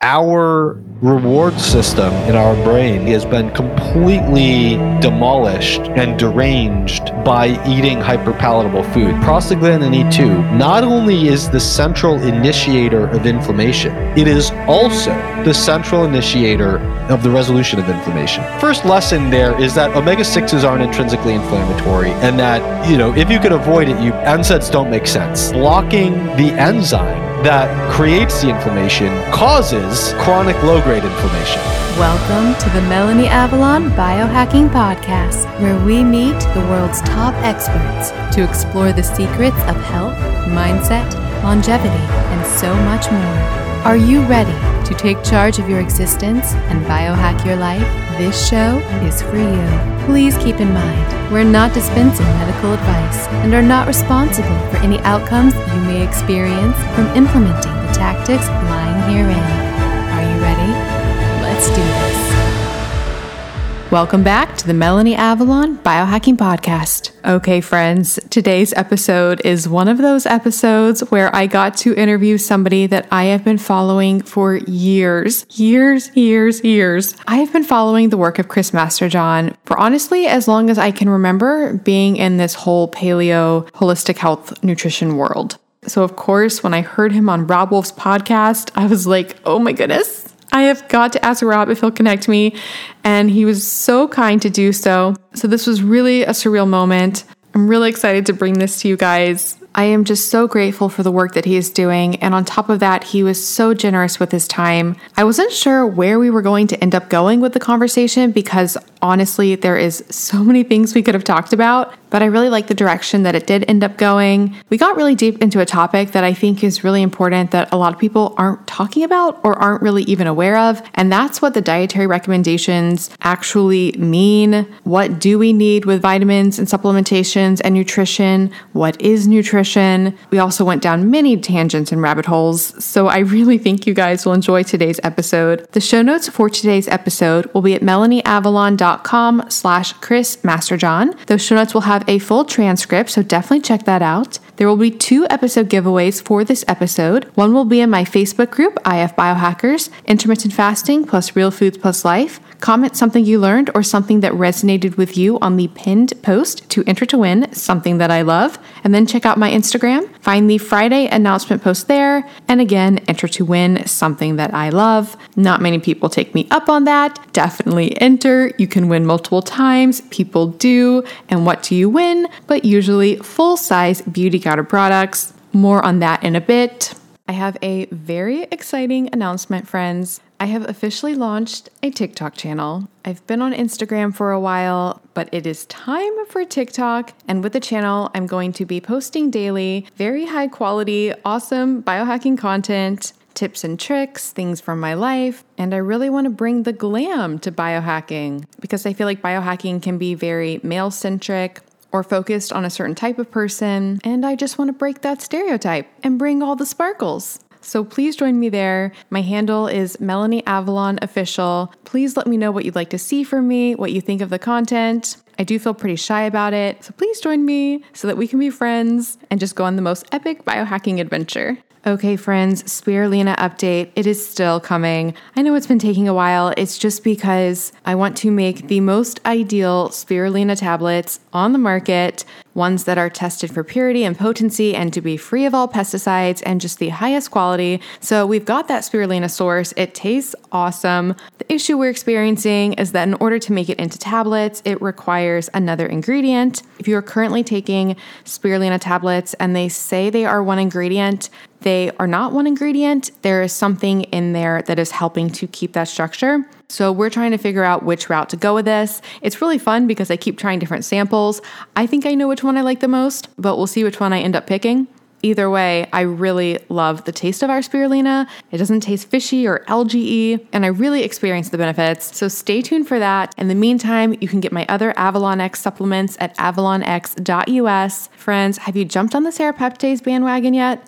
our reward system in our brain has been completely demolished and deranged by eating hyperpalatable food. Prostaglandin E2 not only is the central initiator of inflammation, it is also the central initiator of the resolution of inflammation. First lesson there is that omega 6s aren't intrinsically inflammatory and that, you know, if you could avoid it, you NSAIDs don't make sense. Blocking the enzyme that creates the inflammation causes chronic low grade inflammation. Welcome to the Melanie Avalon Biohacking Podcast, where we meet the world's top experts to explore the secrets of health, mindset, longevity, and so much more. Are you ready to take charge of your existence and biohack your life? This show is for you. Please keep in mind, we're not dispensing medical advice and are not responsible for any outcomes you may experience from implementing the tactics lying herein. Are you ready? Let's do this. Welcome back to the Melanie Avalon Biohacking Podcast. Okay, friends, today's episode is one of those episodes where I got to interview somebody that I have been following for years, years, years, years. I have been following the work of Chris Masterjohn for honestly as long as I can remember being in this whole paleo, holistic health, nutrition world. So, of course, when I heard him on Robb Wolf's podcast, I was like, oh my goodness, I have got to ask Robb if he'll connect me, and he was so kind to do so. So, this was really a surreal moment. I'm really excited to bring this to you guys. I am just so grateful for the work that he is doing. And on top of that, he was so generous with his time. I wasn't sure where we were going to end up going with the conversation because honestly, there is so many things we could have talked about, but I really like the direction that it did end up going. We got really deep into a topic that I think is really important that a lot of people aren't talking about or aren't really even aware of, and that's what the dietary recommendations actually mean. What do we need with vitamins and supplementations and nutrition? What is nutrition? We also went down many tangents and rabbit holes, so I really think you guys will enjoy today's episode. The show notes for today's episode will be at melanieavalon.com com slash Chris Masterjohn. Those show notes will have a full transcript, so definitely check that out. There will be two episode giveaways for this episode. One will be in my Facebook group, IF Biohackers, Intermittent Fasting plus Real Foods plus Life. Comment something you learned or something that resonated with you on the pinned post to enter to win something that I love. And then check out my Instagram, find the Friday announcement post there, and again, enter to win something that I love. Not many people take me up on that. Definitely enter. You can win multiple times. People do. And what do you win? But usually full size beauty counter products. More on that in a bit. I have a very exciting announcement, friends. I have officially launched a TikTok channel. I've been on Instagram for a while, but it is time for TikTok. And with the channel, I'm going to be posting daily very high quality, awesome biohacking content, tips and tricks, things from my life. And I really want to bring the glam to biohacking because I feel like biohacking can be very male centric or focused on a certain type of person. And I just want to break that stereotype and bring all the sparkles. So please join me there. My handle is Melanie Avalon Official. Please let me know what you'd like to see from me, what you think of the content. I do feel pretty shy about it, so please join me so that we can be friends and just go on the most epic biohacking adventure. Okay, friends, spirulina update. It is still coming. I know it's been taking a while. It's just because I want to make the most ideal spirulina tablets on the market ones that are tested for purity and potency and to be free of all pesticides and just the highest quality. So we've got that spirulina source. It tastes awesome. The issue we're experiencing is that in order to make it into tablets, it requires another ingredient. If you are currently taking spirulina tablets and they say they are one ingredient, they are not one ingredient. There is something in there that is helping to keep that structure. So we're trying to figure out which route to go with this. It's really fun because I keep trying different samples. I think I know which one I like the most, but we'll see which one I end up picking. Either way, I really love the taste of our spirulina. It doesn't taste fishy or algae and I really experience the benefits. So stay tuned for that. In the meantime, you can get my other Avalon X supplements at avalonx.us. Friends, have you jumped on the Serapeptase bandwagon yet?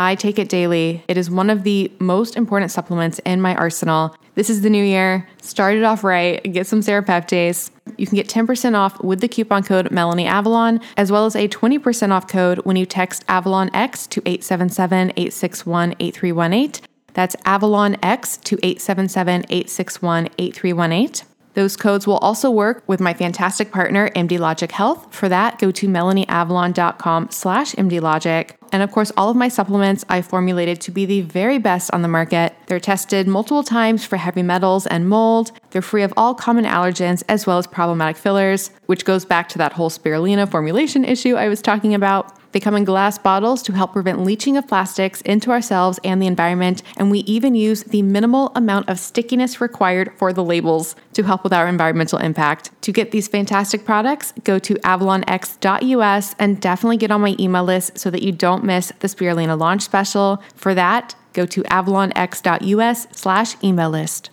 I take it daily. It is one of the most important supplements in my arsenal. This is the new year. Start it off right. Get some serapeptase. You can get 10% off with the coupon code Melanie Avalon, as well as a 20% off code when you text Avalon X to 877 861 8318. That's Avalon X to 877 861 8318. Those codes will also work with my fantastic partner, MD Logic Health. For that, go to melanieavalon.com slash mdlogic. And of course, all of my supplements I formulated to be the very best on the market. They're tested multiple times for heavy metals and mold. They're free of all common allergens as well as problematic fillers, which goes back to that whole spirulina formulation issue I was talking about. They come in glass bottles to help prevent leaching of plastics into ourselves and the environment, and we even use the minimal amount of stickiness required for the labels to help with our environmental impact. To get these fantastic products, go to avalonx.us and definitely get on my email list so that you don't miss the Spirulina launch special. For that, go to avalonx.us slash email list.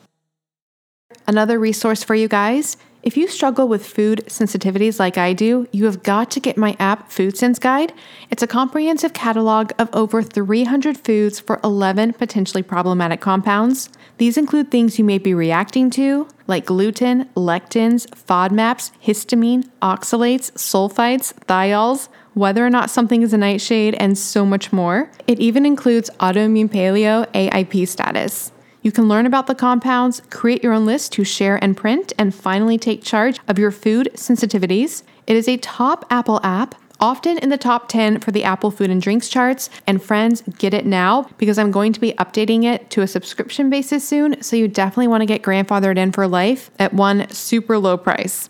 Another resource for you guys if you struggle with food sensitivities like I do, you have got to get my app Food Sense Guide. It's a comprehensive catalog of over 300 foods for 11 potentially problematic compounds. These include things you may be reacting to, like gluten, lectins, FODMAPs, histamine, oxalates, sulfites, thiols, whether or not something is a nightshade, and so much more. It even includes autoimmune paleo AIP status. You can learn about the compounds, create your own list to share and print, and finally take charge of your food sensitivities. It is a top Apple app often in the top 10 for the Apple food and drinks charts. And friends, get it now because I'm going to be updating it to a subscription basis soon. So you definitely want to get grandfathered in for life at one super low price.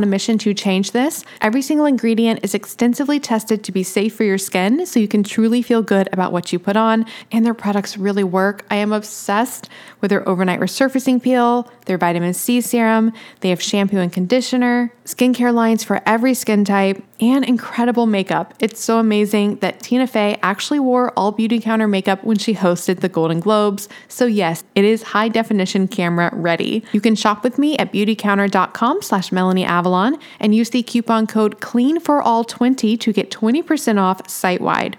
on a mission to change this. Every single ingredient is extensively tested to be safe for your skin so you can truly feel good about what you put on, and their products really work. I am obsessed with their overnight resurfacing peel, their vitamin C serum, they have shampoo and conditioner, skincare lines for every skin type, and incredible makeup. It's so amazing that Tina Fey actually wore all Beautycounter makeup when she hosted the Golden Globes. So yes, it is high definition camera ready. You can shop with me at beautycounter.com slash Melanie Avalon and use the coupon code CLEAN for all 20 to get 20% off site wide.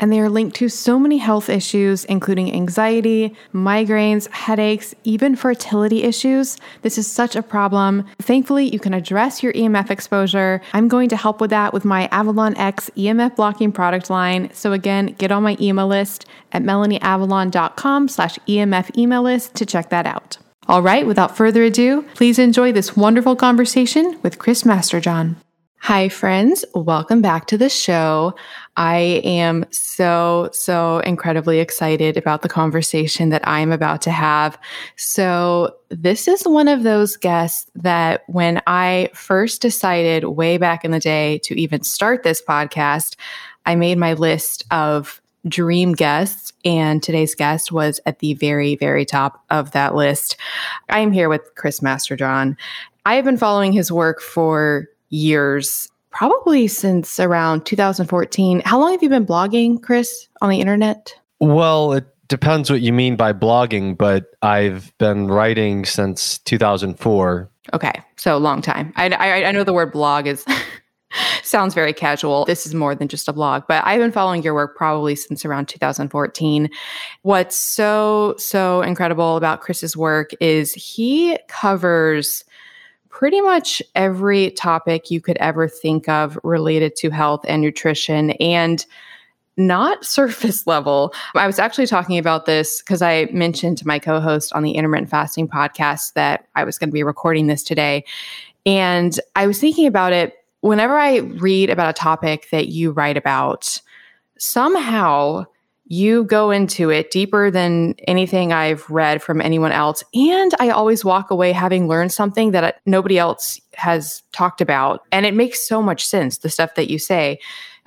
and they are linked to so many health issues, including anxiety, migraines, headaches, even fertility issues. This is such a problem. Thankfully, you can address your EMF exposure. I'm going to help with that with my Avalon X EMF blocking product line. So again, get on my email list at melanieavalon.com slash EMF email list to check that out. All right, without further ado, please enjoy this wonderful conversation with Chris Masterjohn. Hi, friends. Welcome back to the show. I am so, so incredibly excited about the conversation that I'm about to have. So, this is one of those guests that when I first decided way back in the day to even start this podcast, I made my list of dream guests, and today's guest was at the very, very top of that list. I am here with Chris Masterjohn. I have been following his work for years, probably since around 2014. How long have you been blogging, Chris, on the internet? Well, it depends what you mean by blogging, but I've been writing since 2004. Okay, so long time. I, I, I know the word blog is sounds very casual. This is more than just a blog, but I've been following your work probably since around 2014. What's so, so incredible about Chris's work is he covers pretty much every topic you could ever think of related to health and nutrition and not surface level. I was actually talking about this because I mentioned to my co host on the intermittent fasting podcast that I was going to be recording this today. And I was thinking about it whenever I read about a topic that you write about, somehow you go into it deeper than anything I've read from anyone else. And I always walk away having learned something that nobody else has talked about. And it makes so much sense, the stuff that you say.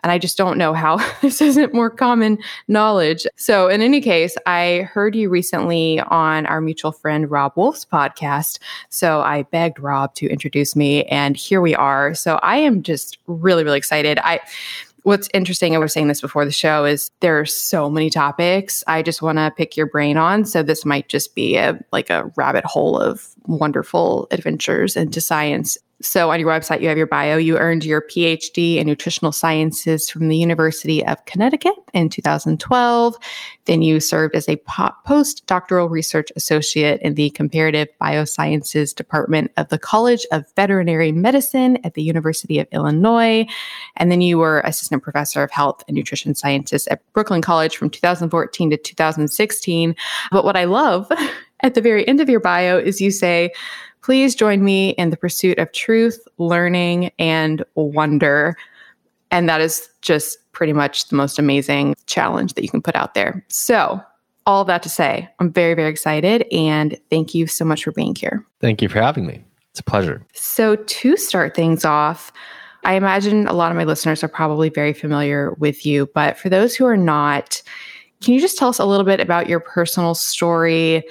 And I just don't know how this isn't more common knowledge. So, in any case, I heard you recently on our mutual friend Robb Wolf's podcast. So, I begged Robb to introduce me, and here we are. So, I am just really, really excited. I what's interesting, I was saying this before the show, is there are so many topics I just want to pick your brain on. So this might just be a like a rabbit hole of wonderful adventures into science. So, on your website, you have your bio. You earned your PhD in nutritional sciences from the University of Connecticut in 2012. Then you served as a postdoctoral research associate in the comparative biosciences department of the College of Veterinary Medicine at the University of Illinois. And then you were assistant professor of health and nutrition sciences at Brooklyn College from 2014 to 2016. But what I love at the very end of your bio is you say, Please join me in the pursuit of truth, learning, and wonder. And that is just pretty much the most amazing challenge that you can put out there. So, all that to say, I'm very, very excited. And thank you so much for being here. Thank you for having me. It's a pleasure. So, to start things off, I imagine a lot of my listeners are probably very familiar with you, but for those who are not, can you just tell us a little bit about your personal story,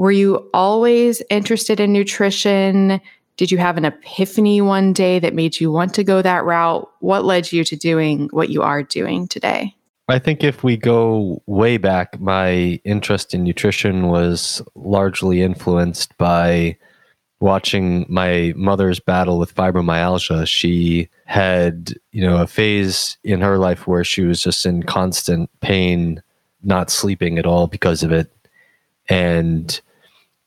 were you always interested in nutrition? Did you have an epiphany one day that made you want to go that route? What led you to doing what you are doing today? I think if we go way back, my interest in nutrition was largely influenced by watching my mother's battle with fibromyalgia. She had, you know, a phase in her life where she was just in constant pain, not sleeping at all because of it. And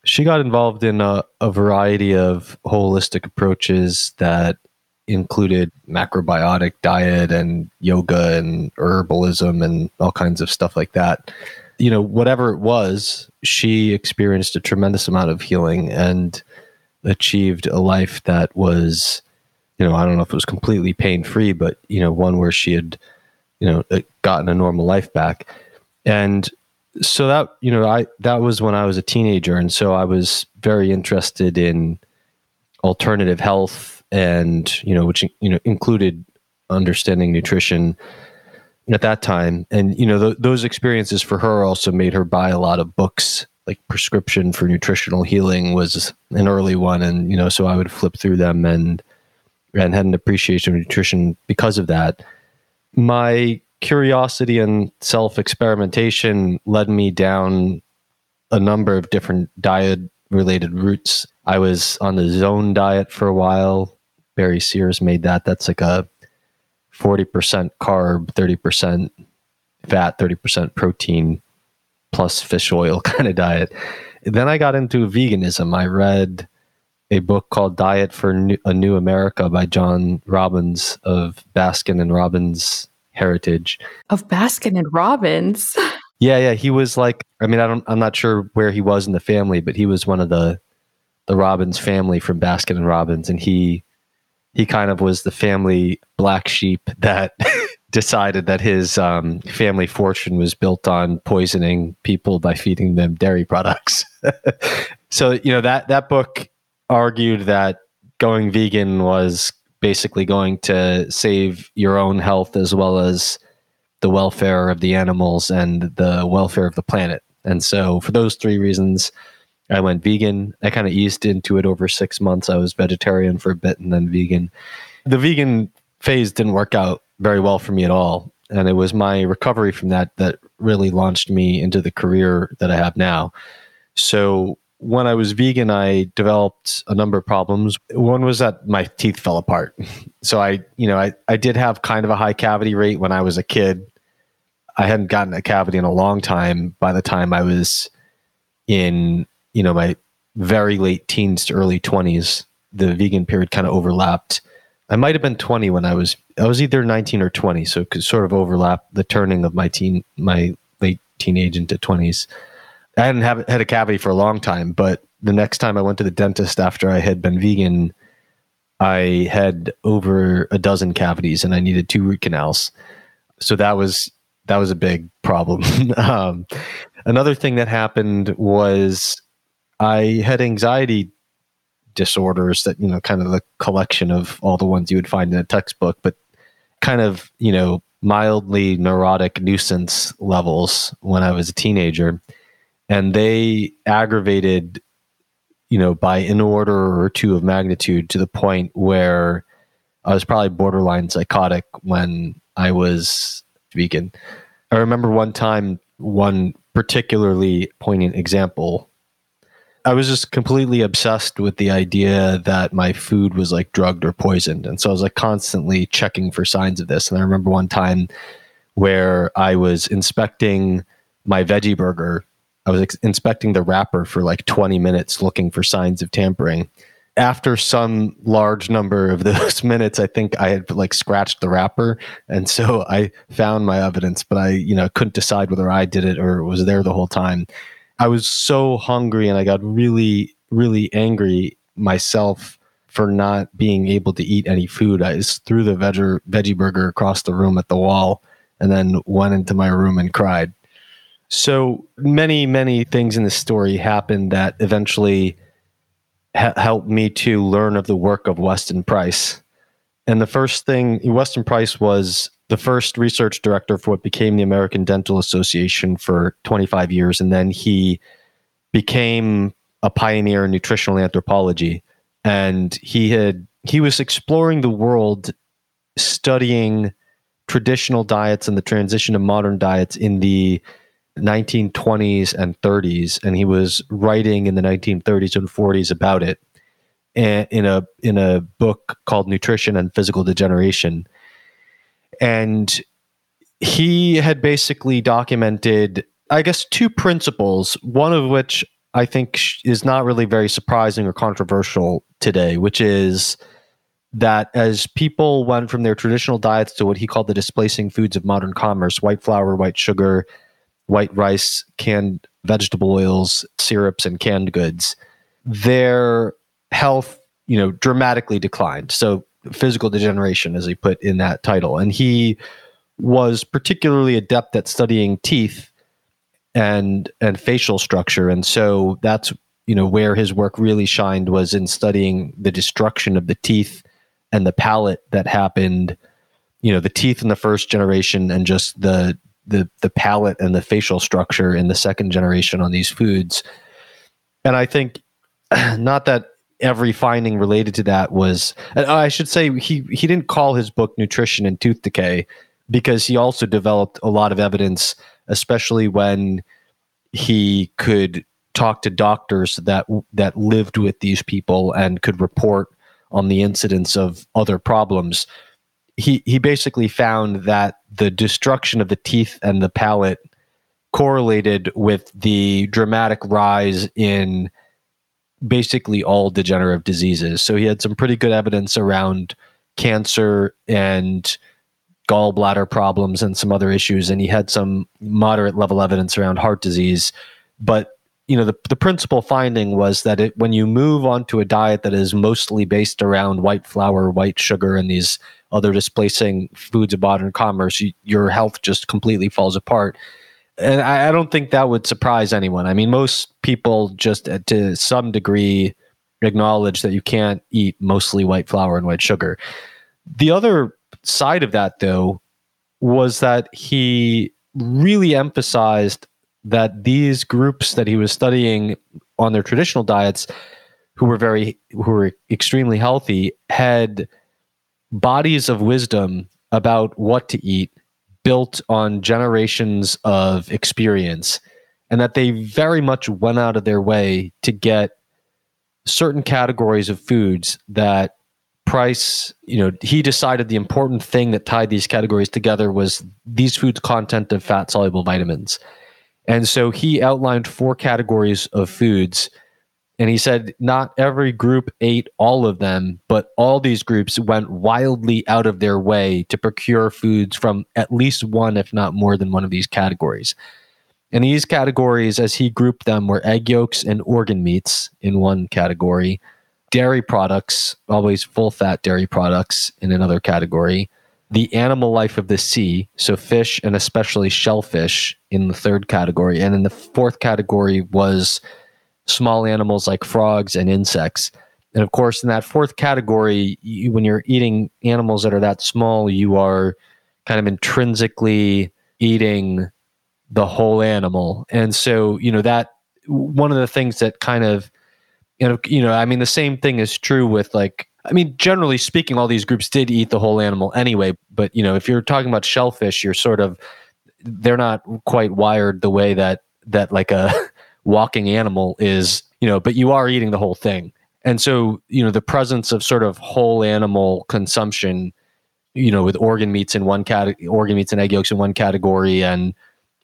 she got involved in a, a variety of holistic approaches that included macrobiotic diet and yoga and herbalism and all kinds of stuff like that. You know, whatever it was, she experienced a tremendous amount of healing and achieved a life that was, you know, I don't know if it was completely pain free, but, you know, one where she had, you know, uh, gotten a normal life back. And so that you know i that was when i was a teenager. And so i was very interested in alternative health and you know which you know included understanding nutrition at that time. And you know th- those experiences for her also made her buy a lot of books. Like prescription for nutritional healing was an early one. And you know so i would flip through them and and had an appreciation of nutrition because of that. My curiosity and self experimentation led me down a number of different diet related routes. I was on the zone diet for a while. Barry Sears made that. That's like a 40% carb, 30% fat, 30% protein plus fish oil kind of diet. Then I got into veganism. I read a book called Diet for a New America by John Robbins of Baskin and Robbins Heritage. Of Baskin and Robbins. Yeah, yeah, he was like I mean I don't I'm not sure where he was in the family, but he was one of the the Robbins family from Baskin and Robbins and he he kind of was the family black sheep that decided that his um, family fortune was built on poisoning people by feeding them dairy products. so you know that that book argued that going vegan was basically going to save your own health as well as the welfare of the animals and the welfare of the planet. And so, for those three reasons, I went vegan. I kind of eased into it over six months. I was vegetarian for a bit and then vegan. The vegan phase didn't work out very well for me at all. And it was my recovery from that that really launched me into the career that I have now. So, when I was vegan, I developed a number of problems. One was that my teeth fell apart. So I, you know, I, I did have kind of a high cavity rate when I was a kid. I hadn't gotten a cavity in a long time by the time I was in, you know, my very late teens to early 20s. The vegan period kind of overlapped. I might have been 20 when I was I was either 19 or 20, so it could sort of overlap the turning of my teen my late teenage into 20s. I hadn't have, had a cavity for a long time, but the next time I went to the dentist after I had been vegan, I had over a dozen cavities and I needed two root canals. So that was that was a big problem. um, another thing that happened was I had anxiety disorders that you know kind of the collection of all the ones you would find in a textbook, but kind of you know mildly neurotic nuisance levels when I was a teenager, and they aggravated you know by an order or two of magnitude to the point where I was probably borderline psychotic when I was vegan. I remember one time, one particularly poignant example. I was just completely obsessed with the idea that my food was like drugged or poisoned. And so I was like constantly checking for signs of this. And I remember one time where I was inspecting my veggie burger. I was ex- inspecting the wrapper for like 20 minutes looking for signs of tampering after some large number of those minutes, I think I had like scratched the wrapper, and so I found my evidence, but I you know couldn't decide whether I did it or it was there the whole time. I was so hungry, and I got really really angry myself for not being able to eat any food. I just threw the veggie veggie burger across the room at the wall, and then went into my room and cried. So many many things in this story happened that eventually ha- helped me to learn of the work of Weston Price. And the first thing, Weston Price was the first research director for what became the American Dental Association for 25 years. And then he became a pioneer in nutritional anthropology. And he had, he was exploring the world studying traditional diets and the transition to modern diets in the 1920s and 30s, and he was writing in the 1930s and 40s about it in a in a book called Nutrition and Physical Degeneration. And he had basically documented, I guess, two principles, one of which I think is not really very surprising or controversial today, which is that as people went from their traditional diets to what he called the displacing foods of modern commerce, white flour, white sugar, white rice, canned vegetable oils, syrups, and canned goods, their health, you know, dramatically declined. So physical degeneration, as he put in that title. And he was particularly adept at studying teeth and and facial structure. And so that's you know where his work really shined was in studying the destruction of the teeth and the palate that happened you know the teeth in the first generation and just the the the palate and the facial structure in the second generation on these foods. And I think not that every finding related to that was I should say he he didn't call his book Nutrition and Tooth Decay because he also developed a lot of evidence especially when he could talk to doctors that that lived with these people and could report on the incidence of other problems he he basically found that the destruction of the teeth and the palate correlated with the dramatic rise in basically all degenerative diseases. So he had some pretty good evidence around cancer and gallbladder problems and some other issues and he had some moderate level evidence around heart disease but you know the, the principal finding was that it, when you move onto a diet that is mostly based around white flour white sugar and these other displacing foods of modern commerce you, your health just completely falls apart. And I, I don't think that would surprise anyone. I mean most people just uh, to some degree acknowledge that you can't eat mostly white flour and white sugar. The other side of that, though, was that he really emphasized that these groups that he was studying on their traditional diets, who were very, who were extremely healthy, had bodies of wisdom about what to eat built on generations of experience and that they very much went out of their way to get certain categories of foods that Price, you know, he decided the important thing that tied these categories together was these foods' content of fat soluble vitamins. And so he outlined four categories of foods. And he said not every group ate all of them, but all these groups went wildly out of their way to procure foods from at least one, if not more than one of these categories. And these categories, as he grouped them, were egg yolks and organ meats in one category, dairy products, always full fat dairy products in another category. The animal life of the sea, so fish and especially shellfish in the third category. And in the fourth category was small animals like frogs and insects. And of course, in that fourth category, you, when you're eating animals that are that small, you are kind of intrinsically eating the whole animal. And so, you know, that one of the things that kind of you know, you know, I mean, the same thing is true with like, I mean, generally speaking, all these groups did eat the whole animal anyway. But you know, if you're talking about shellfish, you're sort of they're not quite wired the way that that like a walking animal is. You know, but you are eating the whole thing, and so you know the presence of sort of whole animal consumption. You know, with organ meats in one category, organ meats and egg yolks in one category, and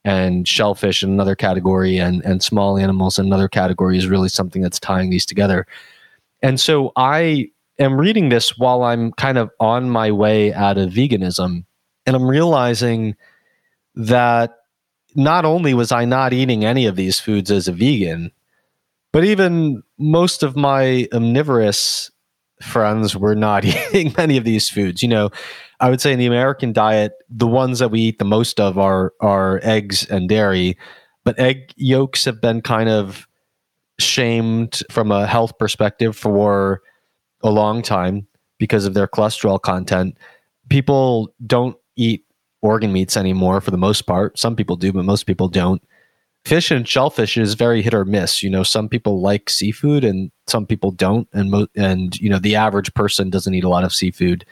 and shellfish in another category and and small animals in another category is really something that's tying these together. And so I am reading this while I'm kind of on my way out of veganism and I'm realizing that not only was I not eating any of these foods as a vegan, but even most of my omnivorous friends were not eating many of these foods. You know, I would say in the American diet, the ones that we eat the most of are are eggs and dairy, but egg yolks have been kind of shamed from a health perspective for a long time because of their cholesterol content. People don't eat organ meats anymore for the most part. Some people do, but most people don't. Fish and shellfish is very hit or miss. You know, some people like seafood and some people don't, and mo- and you know the average person doesn't eat a lot of seafood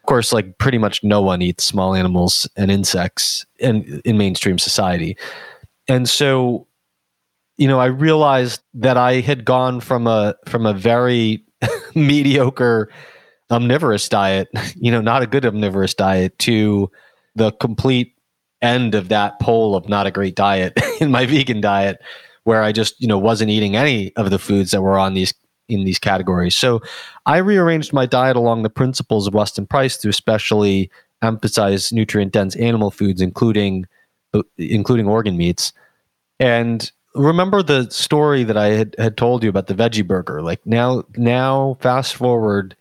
of course, like pretty much no one eats small animals and insects in, in mainstream society. And so, you know, I realized that I had gone from a from a very mediocre omnivorous diet, you know, not a good omnivorous diet, to the complete end of that pole of not a great diet in my vegan diet, where I just, you know, wasn't eating any of the foods that were on these in these categories. So I rearranged my diet along the principles of Weston Price to especially emphasize nutrient dense animal foods, including including organ meats. And remember the story that I had, had told you about the veggie burger. Like now, now fast forward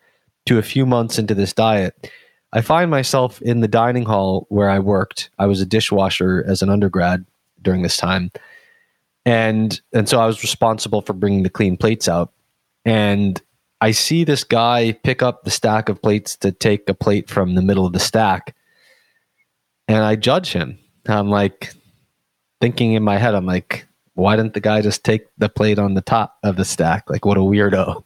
to a few months into this diet, I find myself in the dining hall where I worked. I was a dishwasher as an undergrad during this time. And and so I was responsible for bringing the clean plates out and I see this guy pick up the stack of plates to take a plate from the middle of the stack, and I judge him. I'm like thinking in my head, I'm like, why didn't the guy just take the plate on the top of the stack? Like, what a weirdo.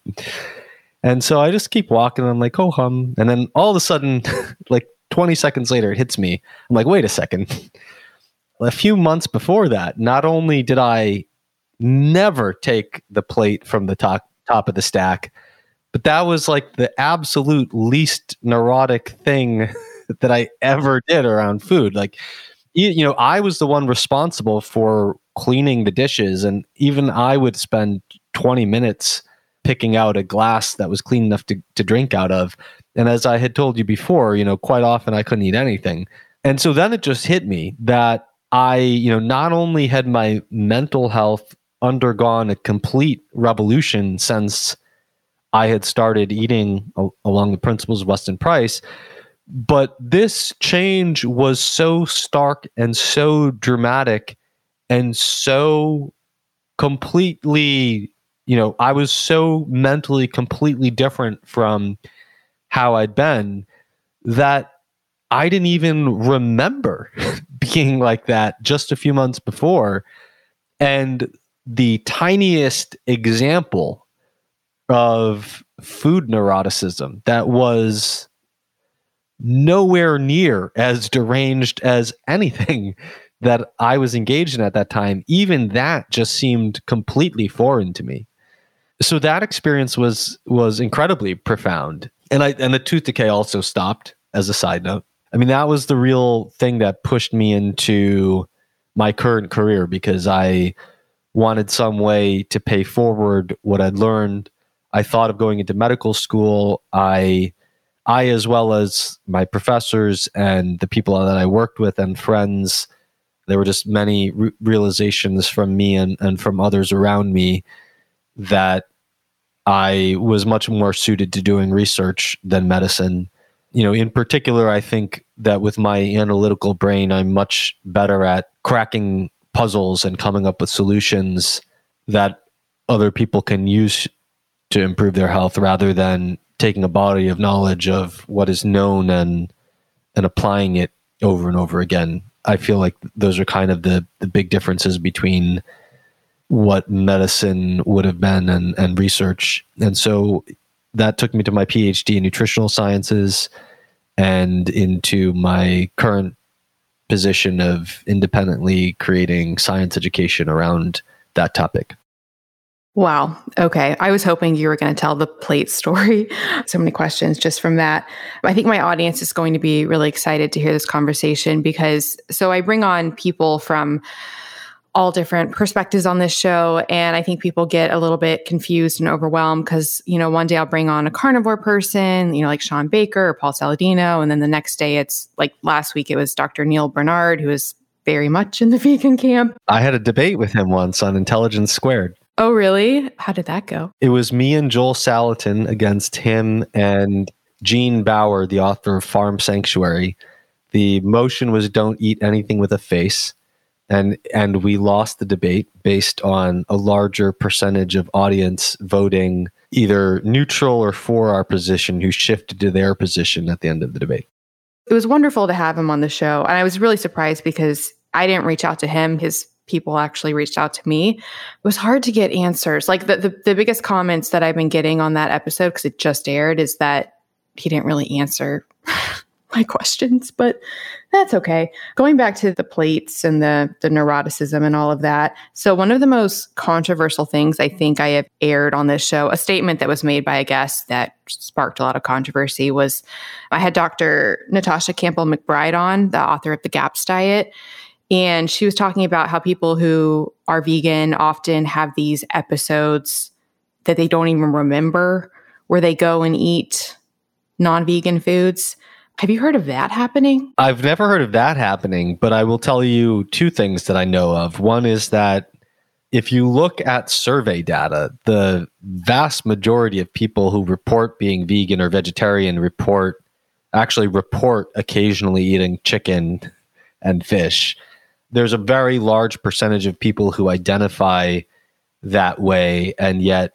And so I just keep walking. I'm like, oh hum. And then all of a sudden, like 20 seconds later, it hits me. I'm like, wait a second. a few months before that, not only did I never take the plate from the top top of the stack. But that was like the absolute least neurotic thing that I ever did around food. Like, you, you know, I was the one responsible for cleaning the dishes, and even I would spend 20 minutes picking out a glass that was clean enough to, to drink out of. And as I had told you before, you know, quite often I couldn't eat anything. And so then it just hit me that I, you know, not only had my mental health undergone a complete revolution since I had started eating along the principles of Weston Price, but this change was so stark and so dramatic and so completely you know i was so mentally completely different from how i'd been that i didn't even remember being like that just a few months before and the tiniest example of food neuroticism that was nowhere near as deranged as anything that I was engaged in at that time, even that just seemed completely foreign to me. So that experience was was incredibly profound. And I and the tooth decay also stopped as a side note. I mean, that was the real thing that pushed me into my current career because I wanted some way to pay forward what I'd learned. I thought of going into medical school. I I, as well as my professors and the people that I worked with and friends, there were just many re- realizations from me and, and from others around me that I was much more suited to doing research than medicine. You know, in particular, I think that with my analytical brain, I'm much better at cracking puzzles and coming up with solutions that other people can use to improve their health rather than taking a body of knowledge of what is known and and applying it over and over again. I feel like those are kind of the the big differences between what medicine would have been and and research. And so that took me to my PhD in nutritional sciences and into my current position of independently creating science education around that topic. Wow. Okay. I was hoping you were going to tell the plate story. so many questions just from that. I think my audience is going to be really excited to hear this conversation because so I bring on people from all different perspectives on this show. And I think people get a little bit confused and overwhelmed because, you know, one day I'll bring on a carnivore person, you know, like Shawn Baker or Paul Saladino. And then the next day it's like last week it was Dr. Neal Barnard, who is very much in the vegan camp. I had a debate with him once on Intelligence Squared. Oh, really? How did that go? It was me and Joel Salatin against him and Gene Baur, the author of Farm Sanctuary. The motion was don't eat anything with a face. And and we lost the debate based on a larger percentage of audience voting either neutral or for our position who shifted to their position at the end of the debate. It was wonderful to have him on the show. And I was really surprised because I didn't reach out to him. His people actually reached out to me. It was hard to get answers. Like the, the, the biggest comments that I've been getting on that episode, because it just aired, is that he didn't really answer my questions, but that's okay. Going back to the plates and the the neuroticism and all of that. So one of the most controversial things I think I have aired on this show, a statement that was made by a guest that sparked a lot of controversy was I had Dr. Natasha Campbell McBride on, the author of the GAPS diet, and she was talking about how people who are vegan often have these episodes that they don't even remember where they go and eat non-vegan foods have you heard of that happening? I've never heard of that happening, but I will tell you two things that I know of. One is that if you look at survey data, the vast majority of people who report being vegan or vegetarian report actually report occasionally eating chicken and fish. There's a very large percentage of people who identify that way and yet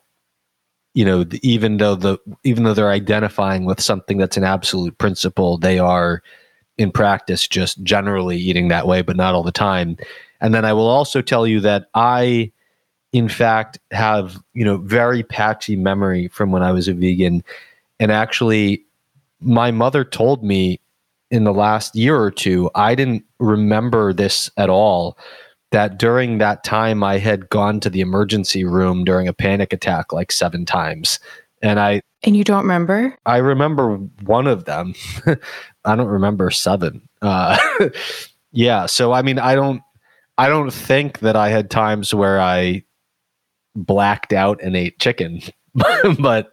you know even though the even though they're identifying with something that's an absolute principle they are in practice just generally eating that way but not all the time. And then i will also tell you that i in fact have you know very patchy memory from when i was a vegan. And actually my mother told me in the last year or two i didn't remember this at all that during that time I had gone to the emergency room during a panic attack like seven times And I and you don't remember? I remember one of them. I don't remember seven. Uh, yeah, so I mean, I don't I don't think that I had times where I blacked out and ate chicken, but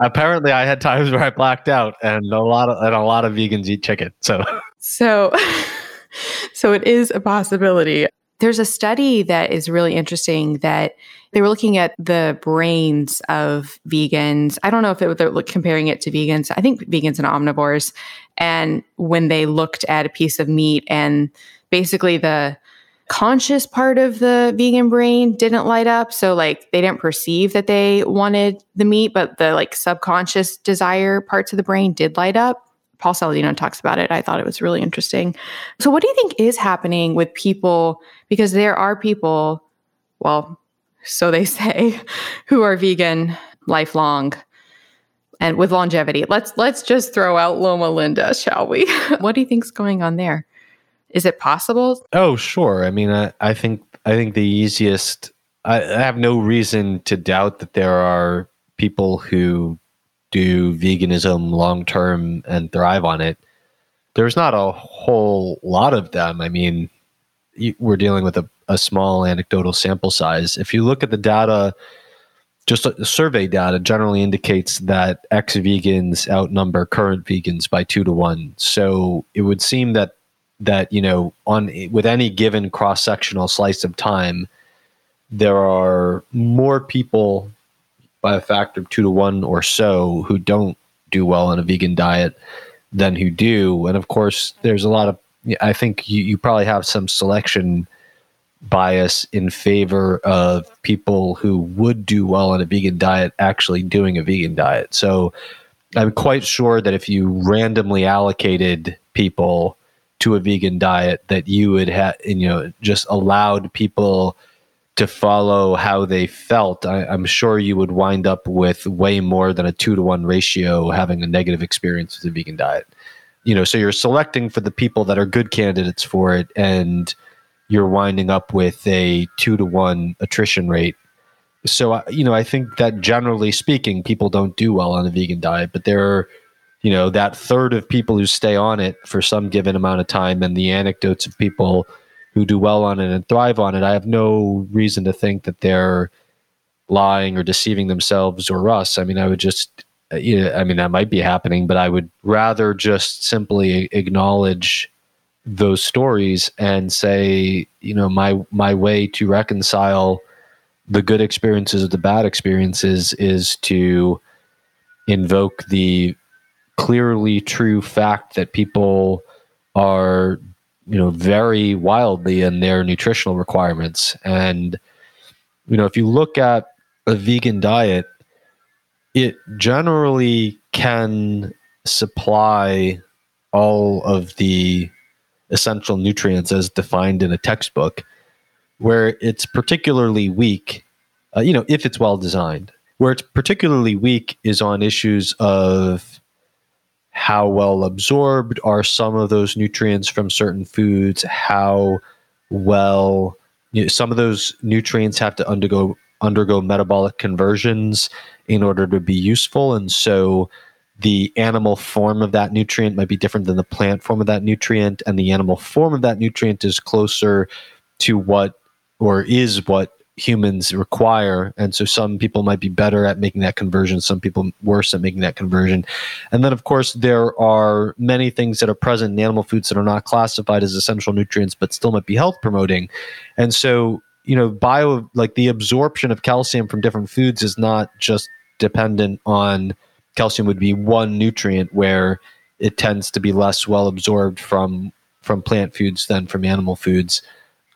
apparently I had times where I blacked out, and a lot of and a lot of vegans eat chicken. So, so, so it is a possibility. There's a study that is really interesting that they were looking at the brains of vegans. I don't know if it, they're comparing it to vegans. I think vegans and omnivores. And when they looked at a piece of meat and basically the conscious part of the vegan brain didn't light up. So like they didn't perceive that they wanted the meat, but the like subconscious desire parts of the brain did light up. Paul Saladino talks about it. I thought it was really interesting. So what do you think is happening with people? Because there are people, well, so they say, who are vegan lifelong and with longevity. Let's let's just throw out Loma Linda, shall we? what do you think's going on there? Is it possible? Oh, sure. I mean, I, I think I think the easiest. I, I have no reason to doubt that there are people who do veganism long term and thrive on it. There's not a whole lot of them. I mean, we're dealing with a, a small anecdotal sample size. If you look at the data, just survey data generally indicates that ex vegans outnumber current vegans by two to one. So it would seem that that you know on with any given cross sectional slice of time there are more people by a factor of two to one or so who don't do well on a vegan diet than who do. And of course there's a lot of i think you, you probably have some selection bias in favor of people who would do well on a vegan diet actually doing a vegan diet. So i'm quite sure that if you randomly allocated people to a vegan diet that you would have, you know, just allowed people to follow how they felt, I, am sure you would wind up with way more than a two to one ratio having a negative experience with a vegan diet. You know, so you're selecting for the people that are good candidates for it, and you're winding up with a two to one attrition rate. So, you know, I think that generally speaking, people don't do well on a vegan diet, but there are you know that third of people who stay on it for some given amount of time and the anecdotes of people who do well on it and thrive on it i have no reason to think that they're lying or deceiving themselves or us. I mean i would just you know, i mean that might be happening but i would rather just simply acknowledge those stories and say you know my my way to reconcile the good experiences with the bad experiences is to invoke the clearly true fact that people are you know very wildly in their nutritional requirements. And you know if you look at a vegan diet it generally can supply all of the essential nutrients as defined in a textbook where it's particularly weak uh, you know if it's well designed where it's particularly weak is on issues of how well absorbed are some of those nutrients from certain foods how well you know, some of those nutrients have to undergo undergo metabolic conversions in order to be useful. And so the animal form of that nutrient might be different than the plant form of that nutrient and the animal form of that nutrient is closer to what or is what humans require. And so some people might be better at making that conversion, some people worse at making that conversion. And then, of course, there are many things that are present in animal foods that are not classified as essential nutrients, but still might be health promoting. And so, you know, bio, like the absorption of calcium from different foods is not just dependent on calcium, would be one nutrient where it tends to be less well absorbed from from plant foods than from animal foods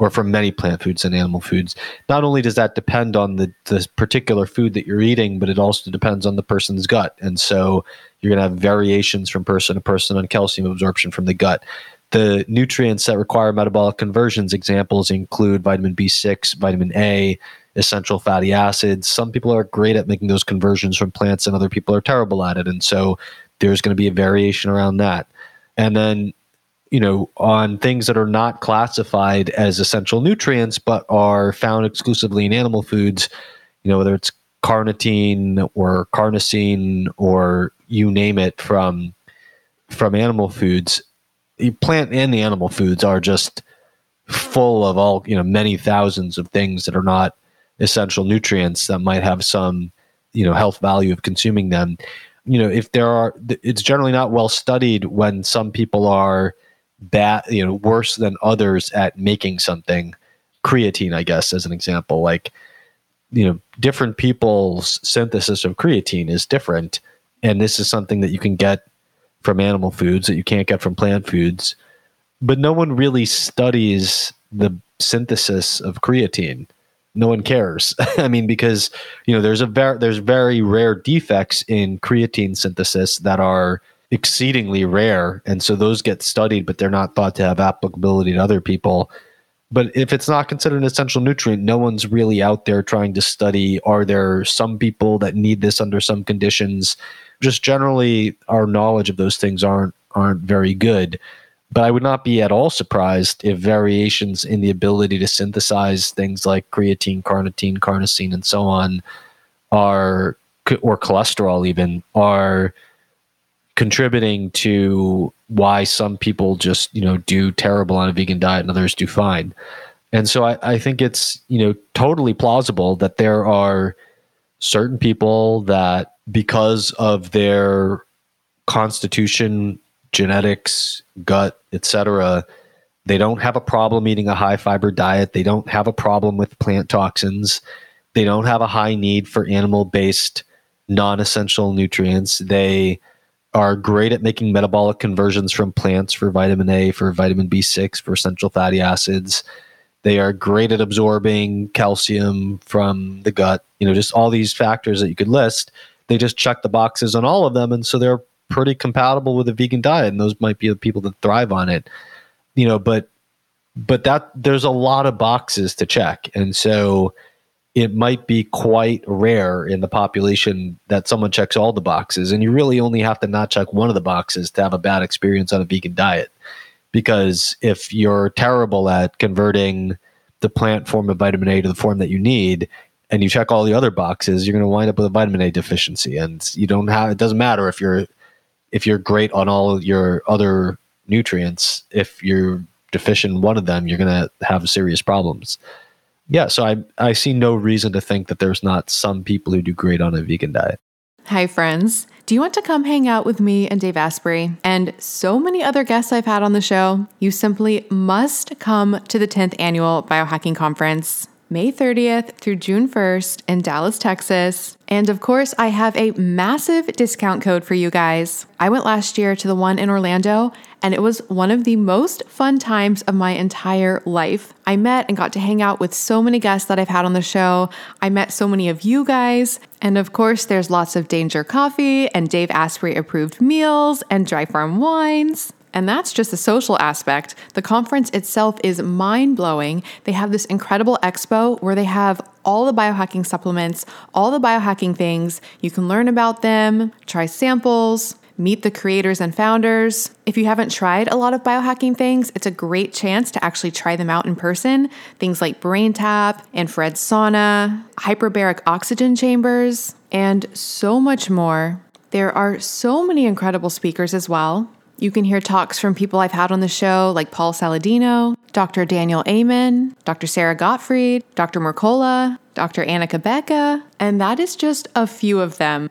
or from many plant foods and animal foods. Not only does that depend on the, the particular food that you're eating, but it also depends on the person's gut. And so you're going to have variations from person to person on calcium absorption from the gut. The nutrients that require metabolic conversions examples include vitamin B6, vitamin A, essential fatty acids. Some people are great at making those conversions from plants, and other people are terrible at it. And so there's going to be a variation around that. And then you know, on things that are not classified as essential nutrients but are found exclusively in animal foods, you know, whether it's carnitine or carnosine or you name it from from animal foods the plant and the animal foods are just full of all you know many thousands of things that are not essential nutrients that might have some you know health value of consuming them. You know if there are it's generally not well studied when some people are bad you know worse than others at making something. Creatine i guess as an example. Like you know different people's synthesis of creatine is different. And this is something that you can get from animal foods that you can't get from plant foods. But no one really studies the synthesis of creatine. No one cares. I mean because you know there's a very there's very rare defects in creatine synthesis that are exceedingly rare and so those get studied but they're not thought to have applicability to other people but if it's not considered an essential nutrient, no one's really out there trying to study are there some people that need this under some conditions? Just generally our knowledge of those things aren't aren't very good. But I would not be at all surprised if variations in the ability to synthesize things like creatine, carnitine, carnosine, and so on are, or cholesterol even, are contributing to why some people just you know do terrible on a vegan diet and others do fine. And so I, I, think it's you know totally plausible that there are certain people that because of their constitution genetics gut etc they don't have a problem eating a high fiber diet. They don't have a problem with plant toxins. They don't have a high need for animal based non-essential nutrients. They are great at making metabolic conversions from plants for vitamin A, for vitamin B6, for essential fatty acids. They are great at absorbing calcium from the gut. You know, just all these factors that you could list. They just check the boxes on all of them. And so they're pretty compatible with a vegan diet. And those might be the people that thrive on it. You know, but but that there's a lot of boxes to check. And so it might be quite rare in the population that someone checks all the boxes. And you really only have to not check one of the boxes to have a bad experience on a vegan diet. Because if you're terrible at converting the plant form of vitamin A to the form that you need, and you check all the other boxes, you're going to wind up with a vitamin A deficiency. And you don't have, it doesn't matter if you're, if you're great on all your other nutrients, if you're deficient in one of them, you're going to have serious problems yeah, so I I see no reason to think that there's not some people who do great on a vegan diet. Hi friends. Do you want to come hang out with me and Dave Asprey and so many other guests I've had on the show? You simply must come to the 10th annual biohacking conference. May 30th through June 1st in Dallas, Texas. And of course, I have a massive discount code for you guys. I went last year to the one in Orlando, and it was one of the most fun times of my entire life. I met and got to hang out with so many guests that I've had on the show. I met so many of you guys. And of course, there's lots of Danger Coffee and Dave Asprey approved meals and dry farm wines. And that's just the social aspect. The conference itself is mind blowing. They have this incredible expo where they have all the biohacking supplements, all the biohacking things. You can learn about them, try samples, meet the creators and founders. If you haven't tried a lot of biohacking things, it's a great chance to actually try them out in person. Things like brain tap, infrared sauna, hyperbaric oxygen chambers, and so much more. There are so many incredible speakers as well. You can hear talks from people I've had on the show, like Paul Saladino, Dr. Daniel Amen, Dr. Sara Gottfried, Dr. Mercola, Dr. Anna Cabeca, and that is just a few of them.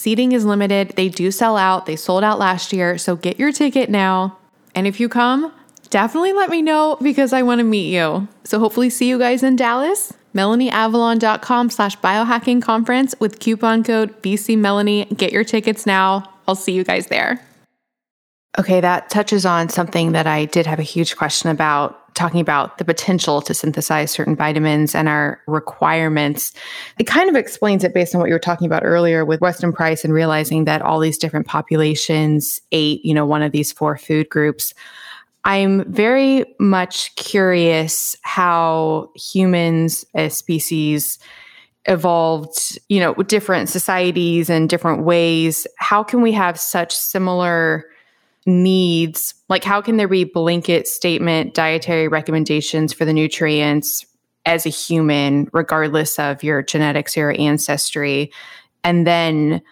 Seating is limited. They do sell out. They sold out last year. So get your ticket now. And if you come, definitely let me know because I want to meet you. So hopefully see you guys in Dallas. MelanieAvalon.com slash biohacking conference with coupon code BCMelanie. Get your tickets now. I'll see you guys there. Okay, that touches on something that I did have a huge question about talking about the potential to synthesize certain vitamins and our requirements. It kind of explains it based on what you were talking about earlier with Weston Price and realizing that all these different populations ate, you know, one of these four food groups. I'm very much curious how humans as species evolved, you know, different societies and different ways. How can we have such similar needs? Like, how can there be blanket statement dietary recommendations for the nutrients as a human, regardless of your genetics or your ancestry? And then,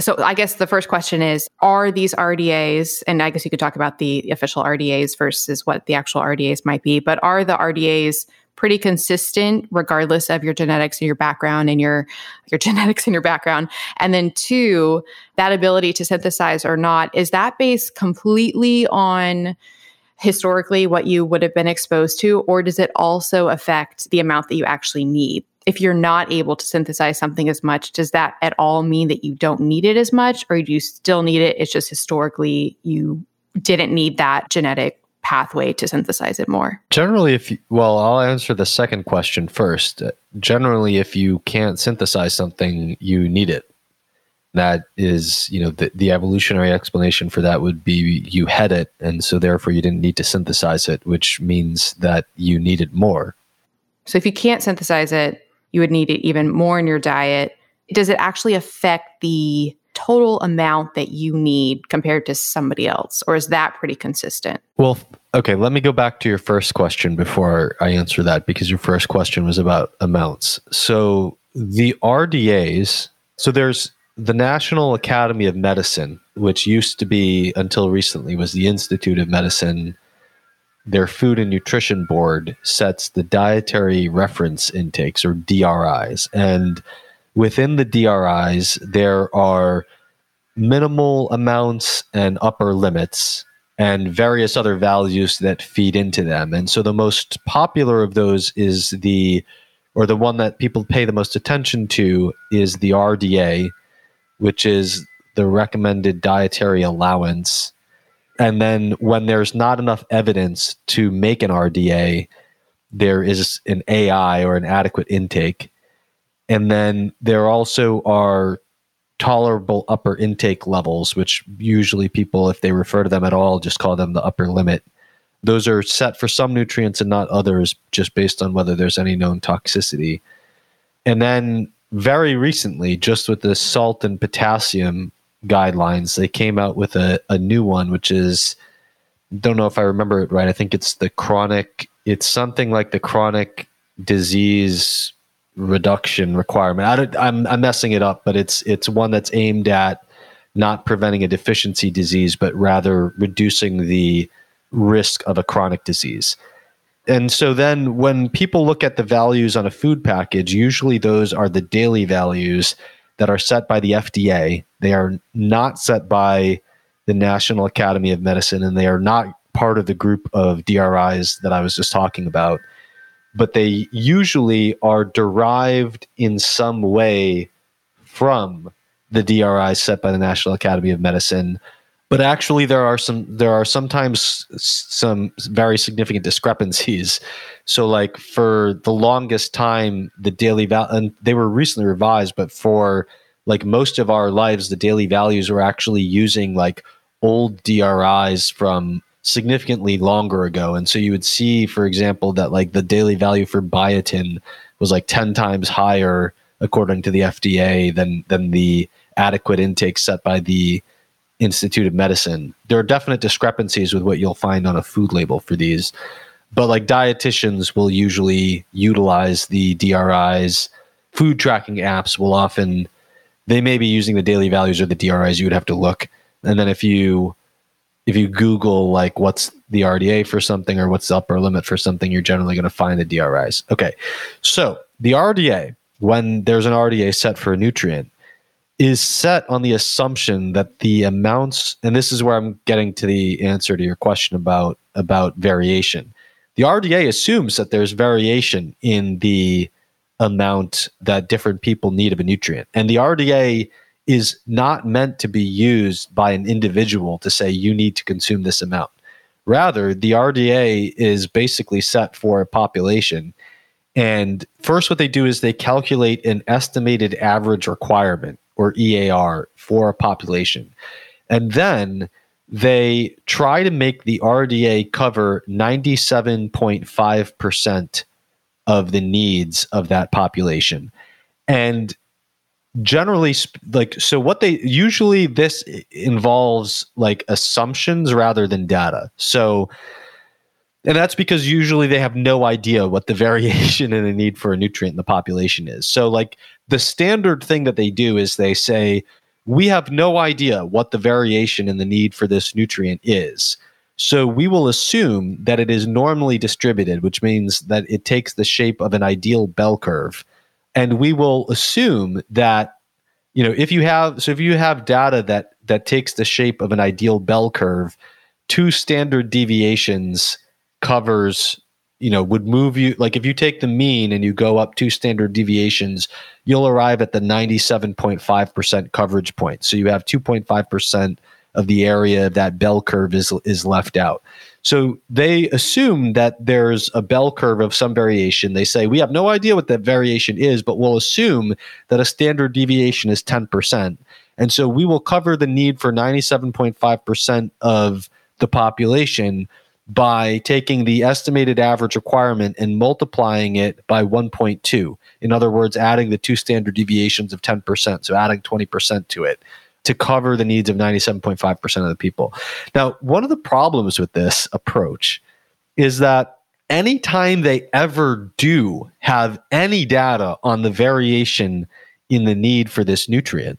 so I guess the first question is Are these RDAs, and I guess you could talk about the official RDAs versus what the actual RDAs might be, but are the RDAs pretty consistent regardless of your genetics and your background and your your genetics and your background. And then two that ability to synthesize or not is that based completely on historically what you would have been exposed to or does it also affect the amount that you actually need? If you're not able to synthesize something as much does that at all mean that you don't need it as much or do you still need it? It's just historically you didn't need that genetic pathway to synthesize it more? Generally, if you, well, I'll answer the second question first. Uh, generally, if you can't synthesize something, you need it. That is, you know, the, the evolutionary explanation for that would be you had it, and so therefore you didn't need to synthesize it, which means that you needed more. So if you can't synthesize it, you would need it even more in your diet. Does it actually affect the total amount that you need compared to somebody else? Or is that pretty consistent? Well, okay, let me go back to your first question before I answer that because your first question was about amounts. So the RDAs, so there's the National Academy of Medicine, which used to be until recently was the Institute of Medicine. Their Food and Nutrition Board sets the dietary reference intakes or DRIs. And within the DRIs, there are minimal amounts and upper limits and various other values that feed into them. And so the most popular of those is the, or the one that people pay the most attention to is the RDA, which is the recommended dietary allowance. And then when there's not enough evidence to make an RDA, there is an AI or an adequate intake. And then there also are tolerable upper intake levels, which usually people, if they refer to them at all, just call them the upper limit. Those are set for some nutrients and not others, just based on whether there's any known toxicity. And then very recently, just with the salt and potassium guidelines, they came out with a, a new one, which is, don't know if I remember it right. I think it's the chronic, it's something like the chronic disease reduction requirement. I am I'm, I'm messing it up, but it's it's one that's aimed at not preventing a deficiency disease, but rather reducing the risk of a chronic disease. And so then when people look at the values on a food package, usually those are the daily values that are set by the FDA. They are not set by the National Academy of Medicine, and they are not part of the group of DRIs that I was just talking about but they usually are derived in some way from the DRI set by the National Academy of Medicine. But actually, there are some there are sometimes some very significant discrepancies. So, like for the longest time, the daily val and they were recently revised, but for like most of our lives, the daily values were actually using like old DRIs from significantly longer ago. And so you would see, for example, that like the daily value for biotin was like 10 times higher according to the FDA than than the adequate intake set by the Institute of Medicine. There are definite discrepancies with what you'll find on a food label for these. But like dietitians will usually utilize the DRIs. Food tracking apps will often they may be using the daily values or the DRIs. You would have to look. And then if you if you Google like what's the RDA for something or what's the upper limit for something, you're generally going to find the DRIs. Okay. So the RDA, when there's an RDA set for a nutrient, is set on the assumption that the amounts, and this is where I'm getting to the answer to your question about about variation. The RDA assumes that there's variation in the amount that different people need of a nutrient. And the RDA is not meant to be used by an individual to say you need to consume this amount. Rather, the RDA is basically set for a population. And first, what they do is they calculate an estimated average requirement or EAR for a population. And then they try to make the RDA cover 97.5% of the needs of that population. And generally like so what they usually this involves like assumptions rather than data. So and that's because usually they have no idea what the variation in the need for a nutrient in the population is. So like the standard thing that they do is they say we have no idea what the variation in the need for this nutrient is. So we will assume that it is normally distributed, which means that it takes the shape of an ideal bell curve. And we will assume that, you know, if you have so if you have data that that takes the shape of an ideal bell curve, two standard deviations covers you know would move you like if you take the mean and you go up two standard deviations you'll arrive at the 97.5% coverage point. So you have 2.5% of the area that bell curve is is left out so they assume that there's a bell curve of some variation. They say we have no idea what that variation is but we'll assume that a standard deviation is 10% and so we will cover the need for 97.5% of the population by taking the estimated average requirement and multiplying it by 1.2. In other words, adding the two standard deviations of 10%, so adding 20% to it to cover the needs of 97.5% of the people. Now, one of the problems with this approach is that anytime they ever do have any data on the variation in the need for this nutrient,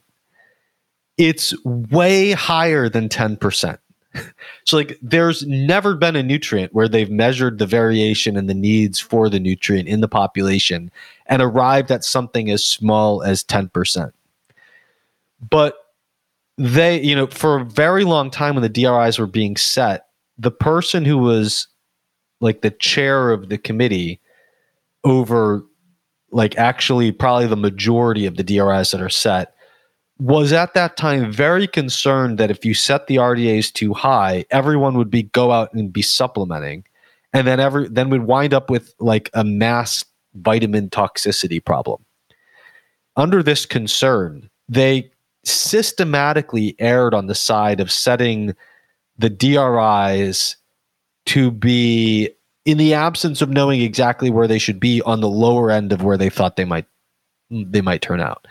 it's way higher than 10% so like there's never been a nutrient where they've measured the variation and the needs for the nutrient in the population and arrived at something as small as 10%. But they, you know, for a very long time when the DRIs were being set, the person who was like the chair of the committee over like actually probably the majority of the DRIs that are set was at that time very concerned that if you set the RDAs too high, everyone would be go out and be supplementing, and then every then we'd wind up with like a mass vitamin toxicity problem. Under this concern, they systematically erred on the side of setting the DRIs to be in the absence of knowing exactly where they should be on the lower end of where they thought they might they might turn out.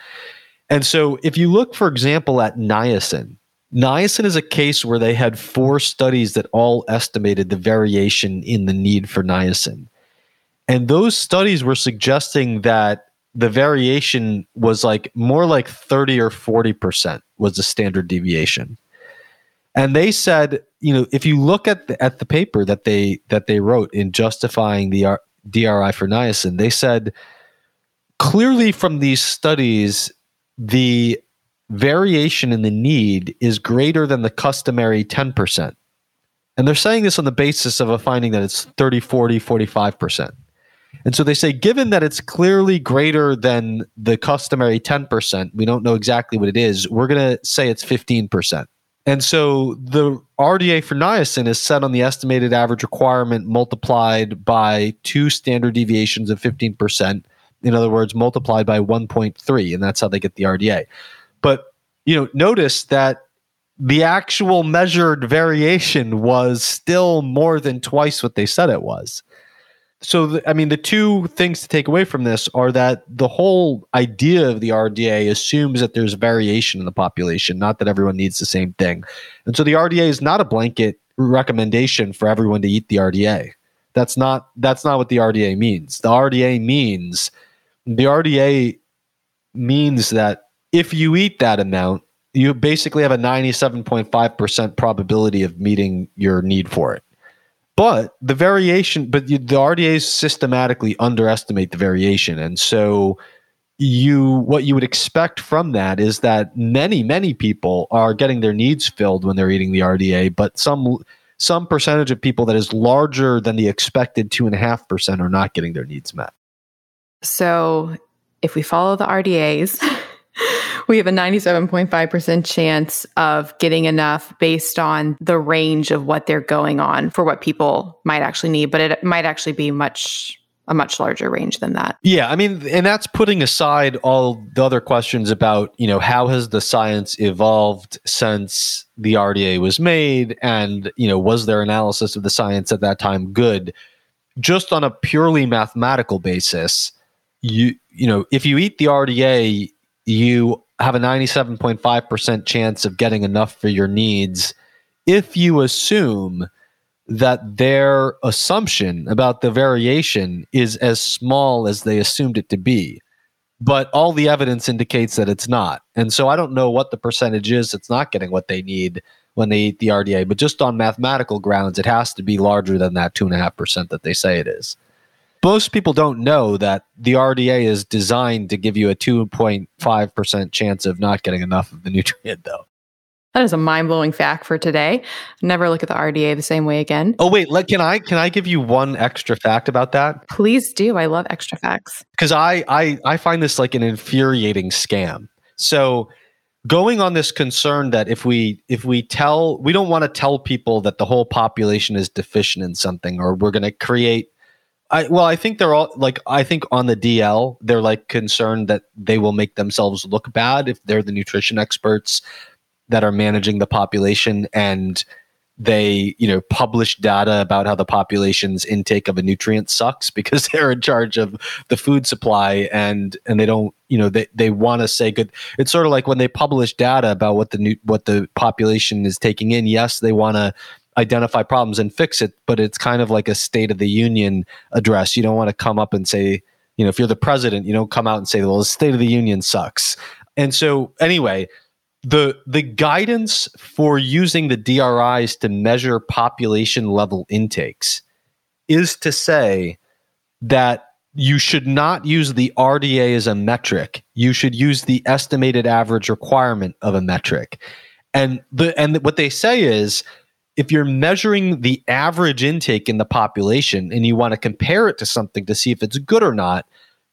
And so if you look, for example, at niacin, niacin is a case where they had four studies that all estimated the variation in the need for niacin. And those studies were suggesting that the variation was like more like 30 or 40% was the standard deviation. And they said, you know, if you look at the, at the paper that they that they wrote in justifying the R- DRI for niacin, they said clearly from these studies the variation in the need is greater than the customary 10%. And they're saying this on the basis of a finding that it's 30, 40, 45%. And so they say, given that it's clearly greater than the customary 10%, we don't know exactly what it is, we're going to say it's 15%. And so the RDA for niacin is set on the estimated average requirement multiplied by two standard deviations of 15%. In other words, multiplied by 1.3, and that's how they get the RDA. But you know, notice that the actual measured variation was still more than twice what they said it was. So, the, I mean, the two things to take away from this are that the whole idea of the RDA assumes that there's variation in the population, not that everyone needs the same thing. And so the RDA is not a blanket recommendation for everyone to eat the RDA. That's not that's not what the RDA means. The RDA means the RDA means that if you eat that amount, you basically have a 97.5% probability of meeting your need for it. But the variation, but the RDAs systematically underestimate the variation. And so you what you would expect from that is that many, many people are getting their needs filled when they're eating the RDA, but some some percentage of people that is larger than the expected two and a half percent are not getting their needs met. So if we follow the RDAs, we have a 97.5% chance of getting enough based on the range of what they're going on for what people might actually need, but it might actually be much a much larger range than that. Yeah, I mean, and that's putting aside all the other questions about, you know, how has the science evolved since the RDA was made and, you know, was their analysis of the science at that time good? Just on a purely mathematical basis, you you know, if you eat the RDA, you have a 97.5% chance of getting enough for your needs if you assume that their assumption about the variation is as small as they assumed it to be. But all the evidence indicates that it's not. And so I don't know what the percentage is. that's not getting what they need when they eat the RDA. But just on mathematical grounds, it has to be larger than that 2.5% that they say it is. Most people don't know that the RDA is designed to give you a 2.5% chance of not getting enough of the nutrient, though. That is a mind blowing fact for today. Never look at the RDA the same way again. Oh wait, let, can I can I give you one extra fact about that? Please do. I love extra facts because I, I I find this like an infuriating scam. So going on this concern that if we if we tell we don't want to tell people that the whole population is deficient in something or we're going to create I, well, I think they're all like I think on the DL they're like concerned that they will make themselves look bad if they're the nutrition experts that are managing the population and they you know publish data about how the population's intake of a nutrient sucks because they're in charge of the food supply and and they don't you know they, they want to say good it's sort of like when they publish data about what the new what the population is taking in. Yes they want to identify problems and fix it but it's kind of like a state of the union address you don't want to come up and say you know if you're the president you don't come out and say well the state of the union sucks and so anyway the the guidance for using the DRIs to measure population level intakes is to say that you should not use the RDA as a metric. You should use the estimated average requirement of a metric. And the and what they say is if you're measuring the average intake in the population and you want to compare it to something to see if it's good or not,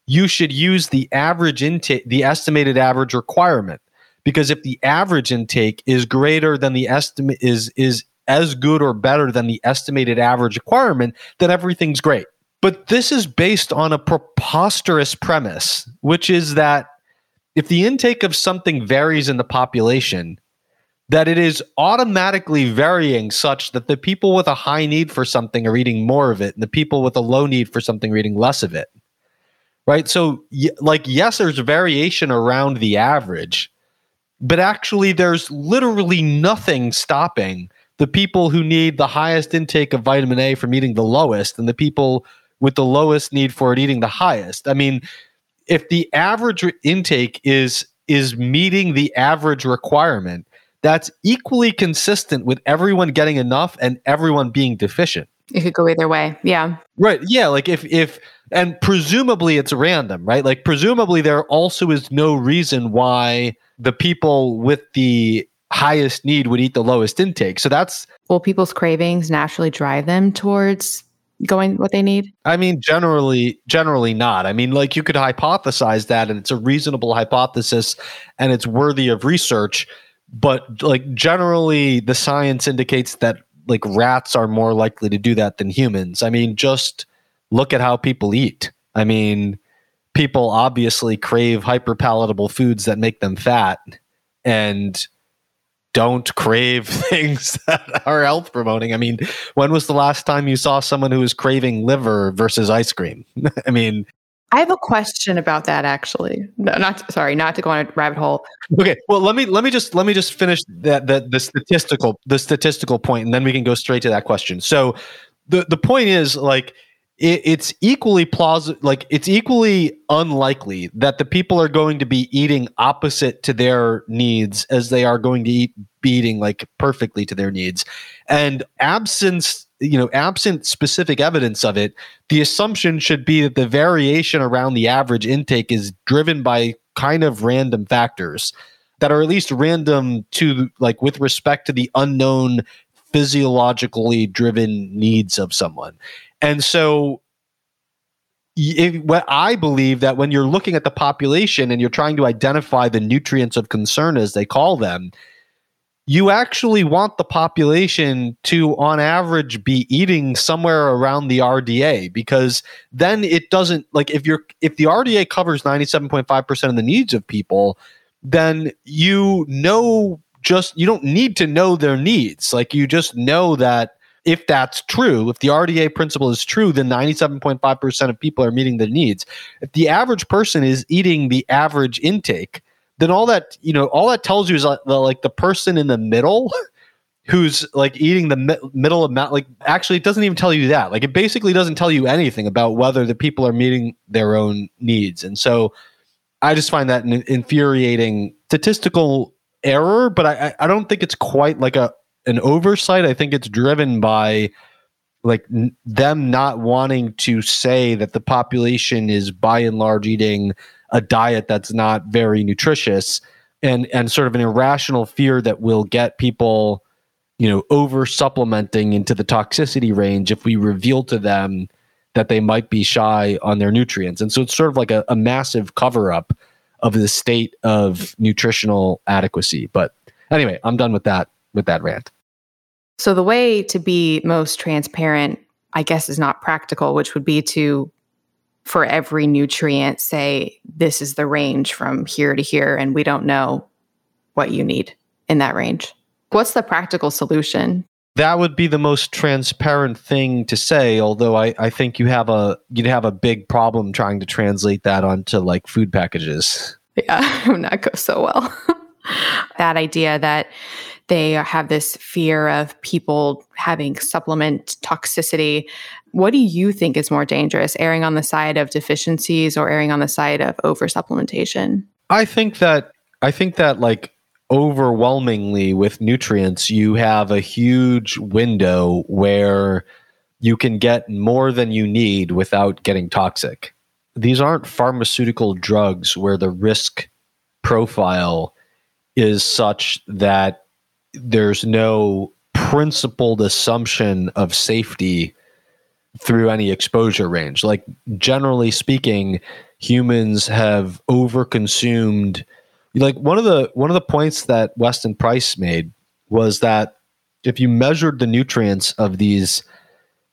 you should use the average intake, the estimated average requirement because if the average intake is greater than the estimate is is as good or better than the estimated average requirement, then everything's great. But this is based on a preposterous premise, which is that if the intake of something varies in the population, that it is automatically varying such that the people with a high need for something are eating more of it and the people with a low need for something are eating less of it. Right? So like yes there's variation around the average, but actually there's literally nothing stopping the people who need the highest intake of vitamin A from eating the lowest and the people with the lowest need for it eating the highest. I mean, if the average intake is is meeting the average requirement, that's equally consistent with everyone getting enough and everyone being deficient. It could go either way. Yeah. Right. Yeah. Like if if and presumably it's random, right? Like presumably there also is no reason why the people with the highest need would eat the lowest intake. So that's will people's cravings naturally drive them towards going what they need? I mean, generally, generally not. I mean, like you could hypothesize that, and it's a reasonable hypothesis, and it's worthy of research. But like generally, the science indicates that like rats are more likely to do that than humans. I mean, just look at how people eat. I mean, people obviously crave hyperpalatable foods that make them fat and don't crave things that are health promoting. I mean, when was the last time you saw someone who was craving liver versus ice cream? I mean, I have a question about that actually. No, not sorry, not to go on a rabbit hole. Okay, well let me let me just let me just finish that the, the statistical the statistical point, and then we can go straight to that question. So the the point is like it, it's equally plausible like it's equally unlikely that the people are going to be eating opposite to their needs as they are going to eat be eating like perfectly to their needs and absence you know absent specific evidence of it the assumption should be that the variation around the average intake is driven by kind of random factors that are at least random to like with respect to the unknown physiologically driven needs of someone. And so what I believe that when you're looking at the population and you're trying to identify the nutrients of concern, as they call them, you actually want the population to, on average, be eating somewhere around the RDA because then it doesn't like if you're if the RDA covers 97.5% of the needs of people, then you know just you don't need to know their needs. Like you just know that if that's true, if the RDA principle is true, then 97.5% of people are meeting their needs. If the average person is eating the average intake, then all that, you know, all that tells you is like the, like the person in the middle who's like eating the mi- middle amount like actually it doesn't even tell you that. Like it basically doesn't tell you anything about whether the people are meeting their own needs. And so I just find that an infuriating statistical error, but I, I don't think it's quite like a an oversight. I think it's driven by like n- them not wanting to say that the population is by and large eating a diet that's not very nutritious and and sort of an irrational fear that will get people you know over supplementing into the toxicity range if we reveal to them that they might be shy on their nutrients and so it's sort of like a, a massive cover up of the state of nutritional adequacy but anyway i'm done with that with that rant. So the way to be most transparent, I guess, is not practical, which would be to, for every nutrient, say, this is the range from here to here, and we don't know what you need in that range. What's the practical solution? That would be the most transparent thing to say, although I, I think you have a you'd have a big problem trying to translate that onto like food packages. Yeah, would not go so well. that idea that they have this fear of people having supplement toxicity. What do you think is more dangerous, erring on the side of deficiencies or erring on the side of over supplementation? I think that I think that like overwhelmingly with nutrients, you have a huge window where you can get more than you need without getting toxic. These aren't pharmaceutical drugs where the risk profile is such that there's no principled assumption of safety through any exposure range. Like generally speaking, humans have overconsumed like one of the one of the points that Weston Price made was that if you measured the nutrients of these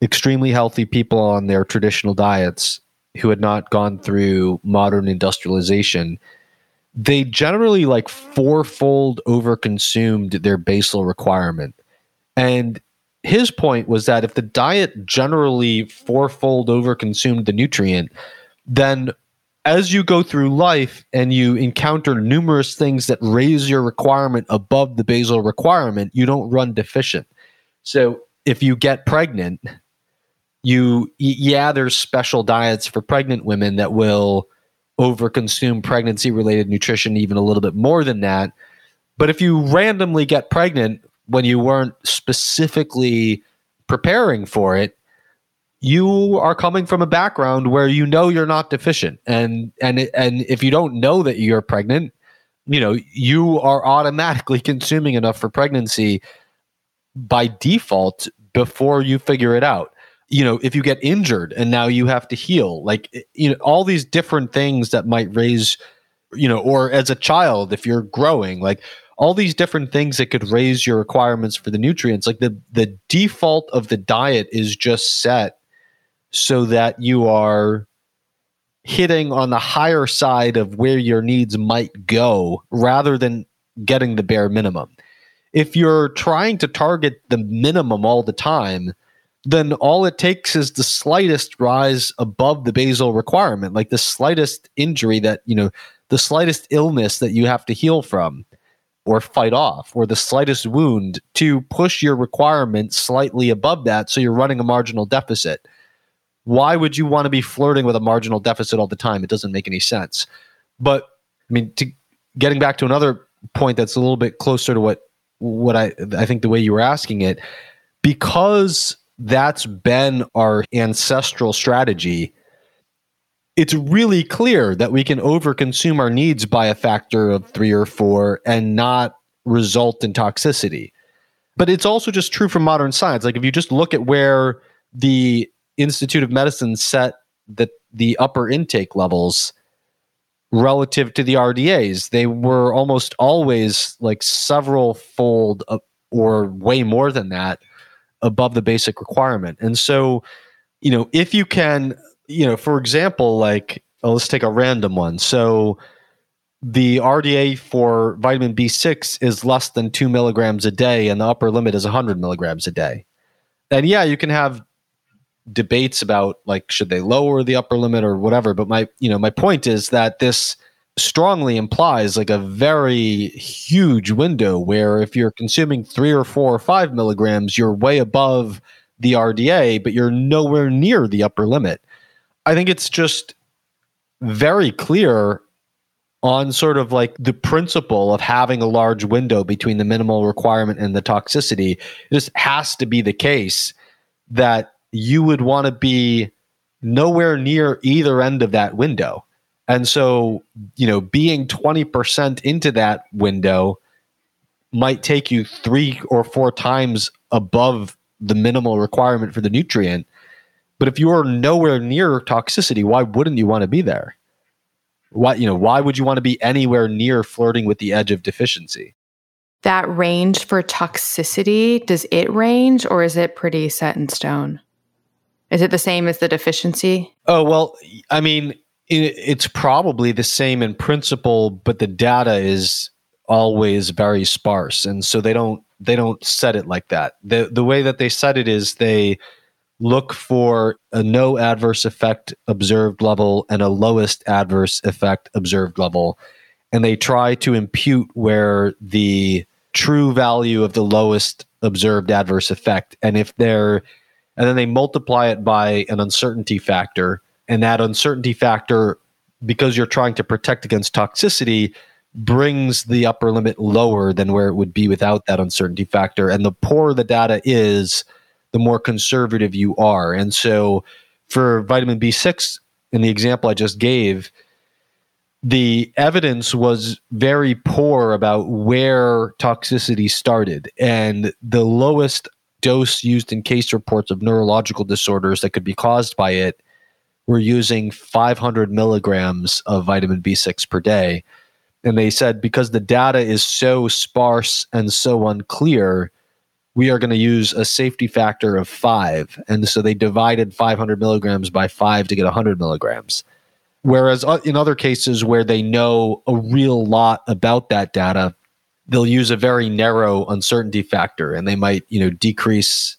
extremely healthy people on their traditional diets who had not gone through modern industrialization, they generally like fourfold overconsumed their basal requirement. And his point was that if the diet generally fourfold overconsumed the nutrient, then as you go through life and you encounter numerous things that raise your requirement above the basal requirement, you don't run deficient. So if you get pregnant, you yeah, there's special diets for pregnant women that will overconsume pregnancy related nutrition even a little bit more than that. But if you randomly get pregnant when you weren't specifically preparing for it, you are coming from a background where you know you're not deficient. And and and if you don't know that you're pregnant, you know, you are automatically consuming enough for pregnancy by default before you figure it out you know if you get injured and now you have to heal like eh, you know all these different things that might raise you know or as a child if you're growing like all these different things that could raise your requirements for the nutrients. Like the the default of the diet is just set so that you are hitting on the higher side of where your needs might go rather than getting the bare minimum. If you're trying to target the minimum all the time then all it takes is the slightest rise above the basal requirement, like the slightest injury that, you know, the slightest illness that you have to heal from or fight off, or the slightest wound to push your requirement slightly above that. So you're running a marginal deficit. Why would you want to be flirting with a marginal deficit all the time? It doesn't make any sense. But I mean, to, getting back to another point that's a little bit closer to what what I I think the way you were asking it, because that's been our ancestral strategy, it's really clear that we can overconsume our needs by a factor of three or four and not result in toxicity. But it's also just true for modern science. Like if you just look at where the Institute of Medicine set the the upper intake levels relative to the RDAs. They were almost always like several fold or way more than that above the basic requirement. And so, you know, if you can, you know, for example, like oh, let's take a random one. So the RDA for vitamin B6 is less than two milligrams a day, and the upper limit is 100 milligrams a day. And yeah, you can have debates about like should they lower the upper limit or whatever. But my you know my point is that this strongly implies like a very huge window where if you're consuming three or four or five milligrams, you're way above the RDA, but you're nowhere near the upper limit. I think it's just very clear on sort of like the principle of having a large window between the minimal requirement and the toxicity. This has to be the case that you would want to be nowhere near either end of that window. And so, you know, being 20% into that window might take you three or four times above the minimal requirement for the nutrient. But if you are nowhere near toxicity, why wouldn't you want to be there? Why, you know, why would you want to be anywhere near flirting with the edge of deficiency? That range for toxicity, does it range or is it pretty set in stone? Is it the same as the deficiency? Oh, well, I mean, it, it's probably the same in principle, but the data is always very sparse. And so they don't they don't set it like that. The the way that they set it is they look for a no adverse effect observed level and a lowest adverse effect observed level. And they try to impute where the true value of the lowest observed adverse effect. And if they're and then they multiply it by an uncertainty factor. And that uncertainty factor, because you're trying to protect against toxicity, brings the upper limit lower than where it would be without that uncertainty factor. And the poorer the data is, the more conservative you are. And so for vitamin B6, in the example I just gave, the evidence was very poor about where toxicity started. And the lowest dose used in case reports of neurological disorders that could be caused by it, we're using 500 milligrams of vitamin B6 per day. And they said because the data is so sparse and so unclear, we are going to use a safety factor of five. And so they divided 500 milligrams by five to get 100 milligrams. Whereas uh, in other cases where they know a real lot about that data, they'll use a very narrow uncertainty factor and they might you know decrease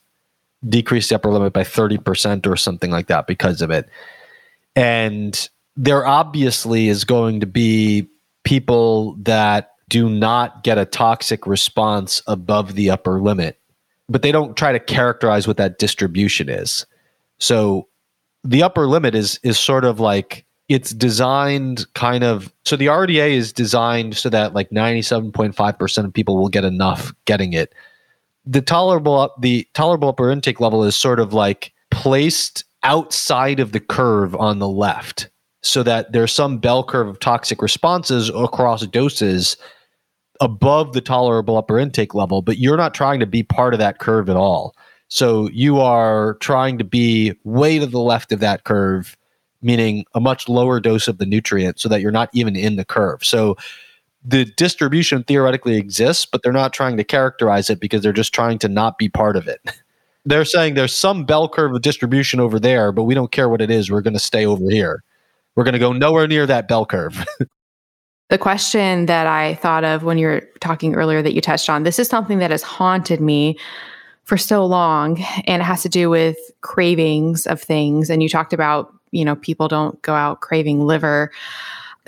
decrease the upper limit by 30% or something like that because of it and there obviously is going to be people that do not get a toxic response above the upper limit but they don't try to characterize what that distribution is so the upper limit is is sort of like it's designed kind of so the RDA is designed so that like 97.5% of people will get enough getting it. The tolerable the tolerable upper intake level is sort of like placed outside of the curve on the left so that there's some bell curve of toxic responses across doses above the tolerable upper intake level, but you're not trying to be part of that curve at all. So you are trying to be way to the left of that curve meaning a much lower dose of the nutrient so that you're not even in the curve. So the distribution theoretically exists, but they're not trying to characterize it because they're just trying to not be part of it. they're saying there's some bell curve of distribution over there, but we don't care what it is. We're going to stay over here. We're going to go nowhere near that bell curve. the question that I thought of when you were talking earlier that you touched on, this is something that has haunted me for so long, and it has to do with cravings of things. And you talked about you know, people don't go out craving liver.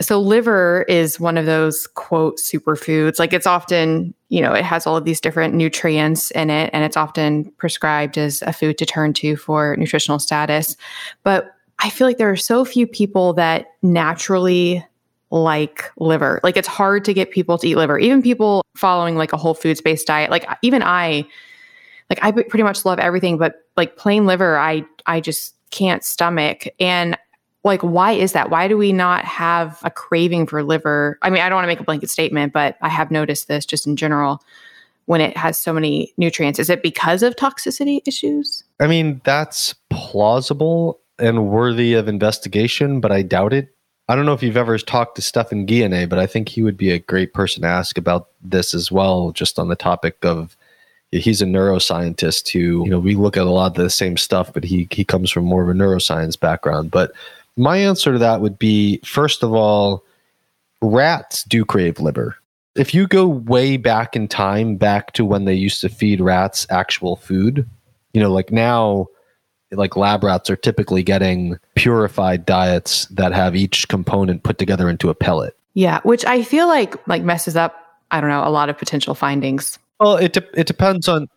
So liver is one of those quote superfoods. Like it's often, you know, it has all of these different nutrients in it and it's often prescribed as a food to turn to for nutritional status. But I feel like there are so few people that naturally like liver. Like it's hard to get people to eat liver. Even people following like a whole foods based diet. Like even I like I pretty much love everything but like plain liver I I just can't stomach. And like, why is that? Why do we not have a craving for liver? I mean, I don't want to make a blanket statement, but I have noticed this just in general when it has so many nutrients. Is it because of toxicity issues? I mean, that's plausible. and worthy of investigation, but I doubt it. I don't know if you've ever talked to Stephan Guyenet, but I think he would be a great person to ask about this as well, just on the topic of he's a neuroscientist who, you know, we look at a lot of the same stuff, but he he comes from more of a neuroscience background. But my answer to that would be first of all, rats do crave liver. If you go way back in time, back to when they used to feed rats actual food, you know, like now like lab rats are typically getting purified diets that have each component put together into a pellet. Yeah, which I feel like like messes up I don't know a lot of potential findings. Well, it de- it depends on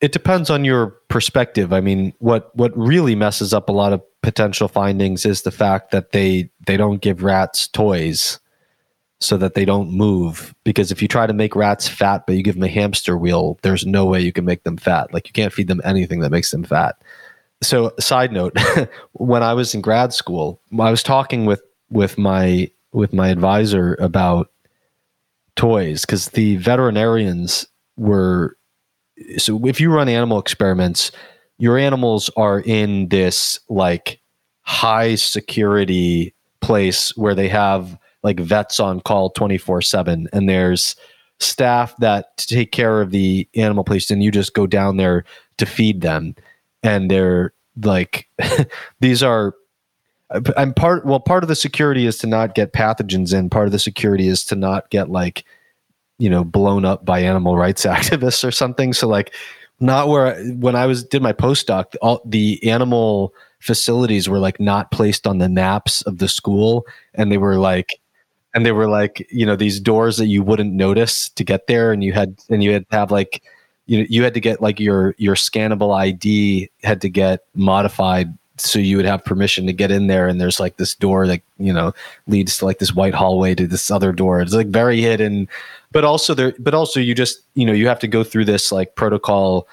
it depends on your perspective. I mean, what what really messes up a lot of potential findings is the fact that they they don't give rats toys so that they don't move because if you try to make rats fat but you give them a hamster wheel, there's no way you can make them fat. Like you can't feed them anything that makes them fat so side note when i was in grad school i was talking with with my with my advisor about toys because the veterinarians were so if you run animal experiments your animals are in this like high security place where they have like vets on call 24 7 and there's staff that take care of the animal place and you just go down there to feed them and they're like these are I'm part well part of the security is to not get pathogens in. Part of the security is to not get like you know blown up by animal rights activists or something. So like not where when I was did my postdoc all the animal facilities were like not placed on the naps of the school. And they were like and they were like you know these doors that you wouldn't notice to get there. And you had and you had to have like you you had to get like your your scannable ID had to get modified so you would have permission to get in there and there's like this door that you know leads to like this white hallway to this other door. It's like very hidden. But also there but also you just you know you have to go through this like protocol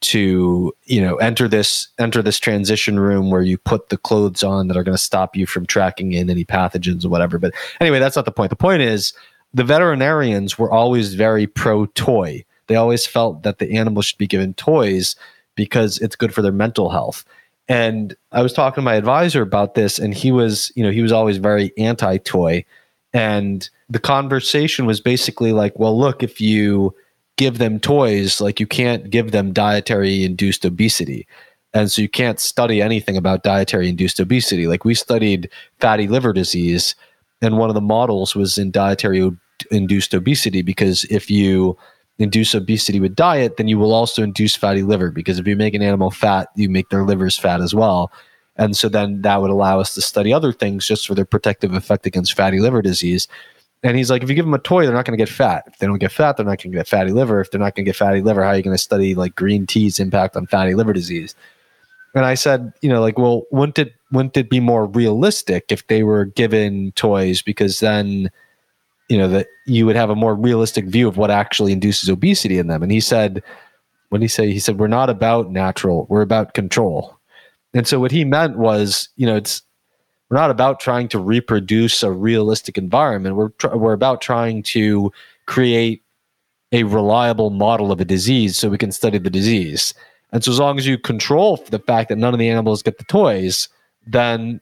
to you know enter this enter this transition room where you put the clothes on that are going to stop you from tracking in any pathogens or whatever. But anyway that's not the point. The point is the veterinarians were always very pro toy they always felt that the animals should be given toys because it's good for their mental health. And I was talking to my advisor about this, and he was, you know, he was always very anti toy. And the conversation was basically like, well, look, if you give them toys, like you can't give them dietary induced obesity. And so you can't study anything about dietary induced obesity. Like we studied fatty liver disease, and one of the models was in dietary induced obesity because if you induce obesity with diet, then you will also induce fatty liver because if you make an animal fat, you make their livers fat as well. And so then that would allow us to study other things just for their protective effect against fatty liver disease. And he's like, if you give them a toy, they're not going to get fat. If they don't get fat, they're not going to get fatty liver. If they're not going to get fatty liver, how are you going to study like green tea's impact on fatty liver disease? And I said, you know, like, well, wouldn't it wouldn't it be more realistic if they were given toys because then you know that you would have a more realistic view of what actually induces obesity in them. And he said when he say? He said we're not about natural we're about control. And so what he meant was you know it's we're not about trying to reproduce a realistic environment. We're tr- we're about trying to create a reliable model of a disease so we can study the disease. And so as long as you control the fact that none of the animals get the toys then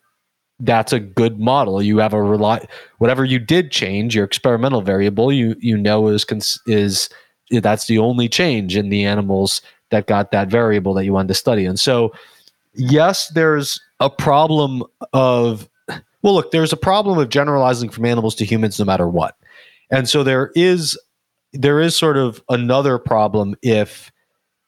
that's a good model. You have a rely whatever you did change your experimental variable. You you know is cons- is that's the only change in the animals that got that variable that you wanted to study. And so, yes, there's a problem of well, look, there's a problem of generalizing from animals to humans no matter what. And so there is there is sort of another problem if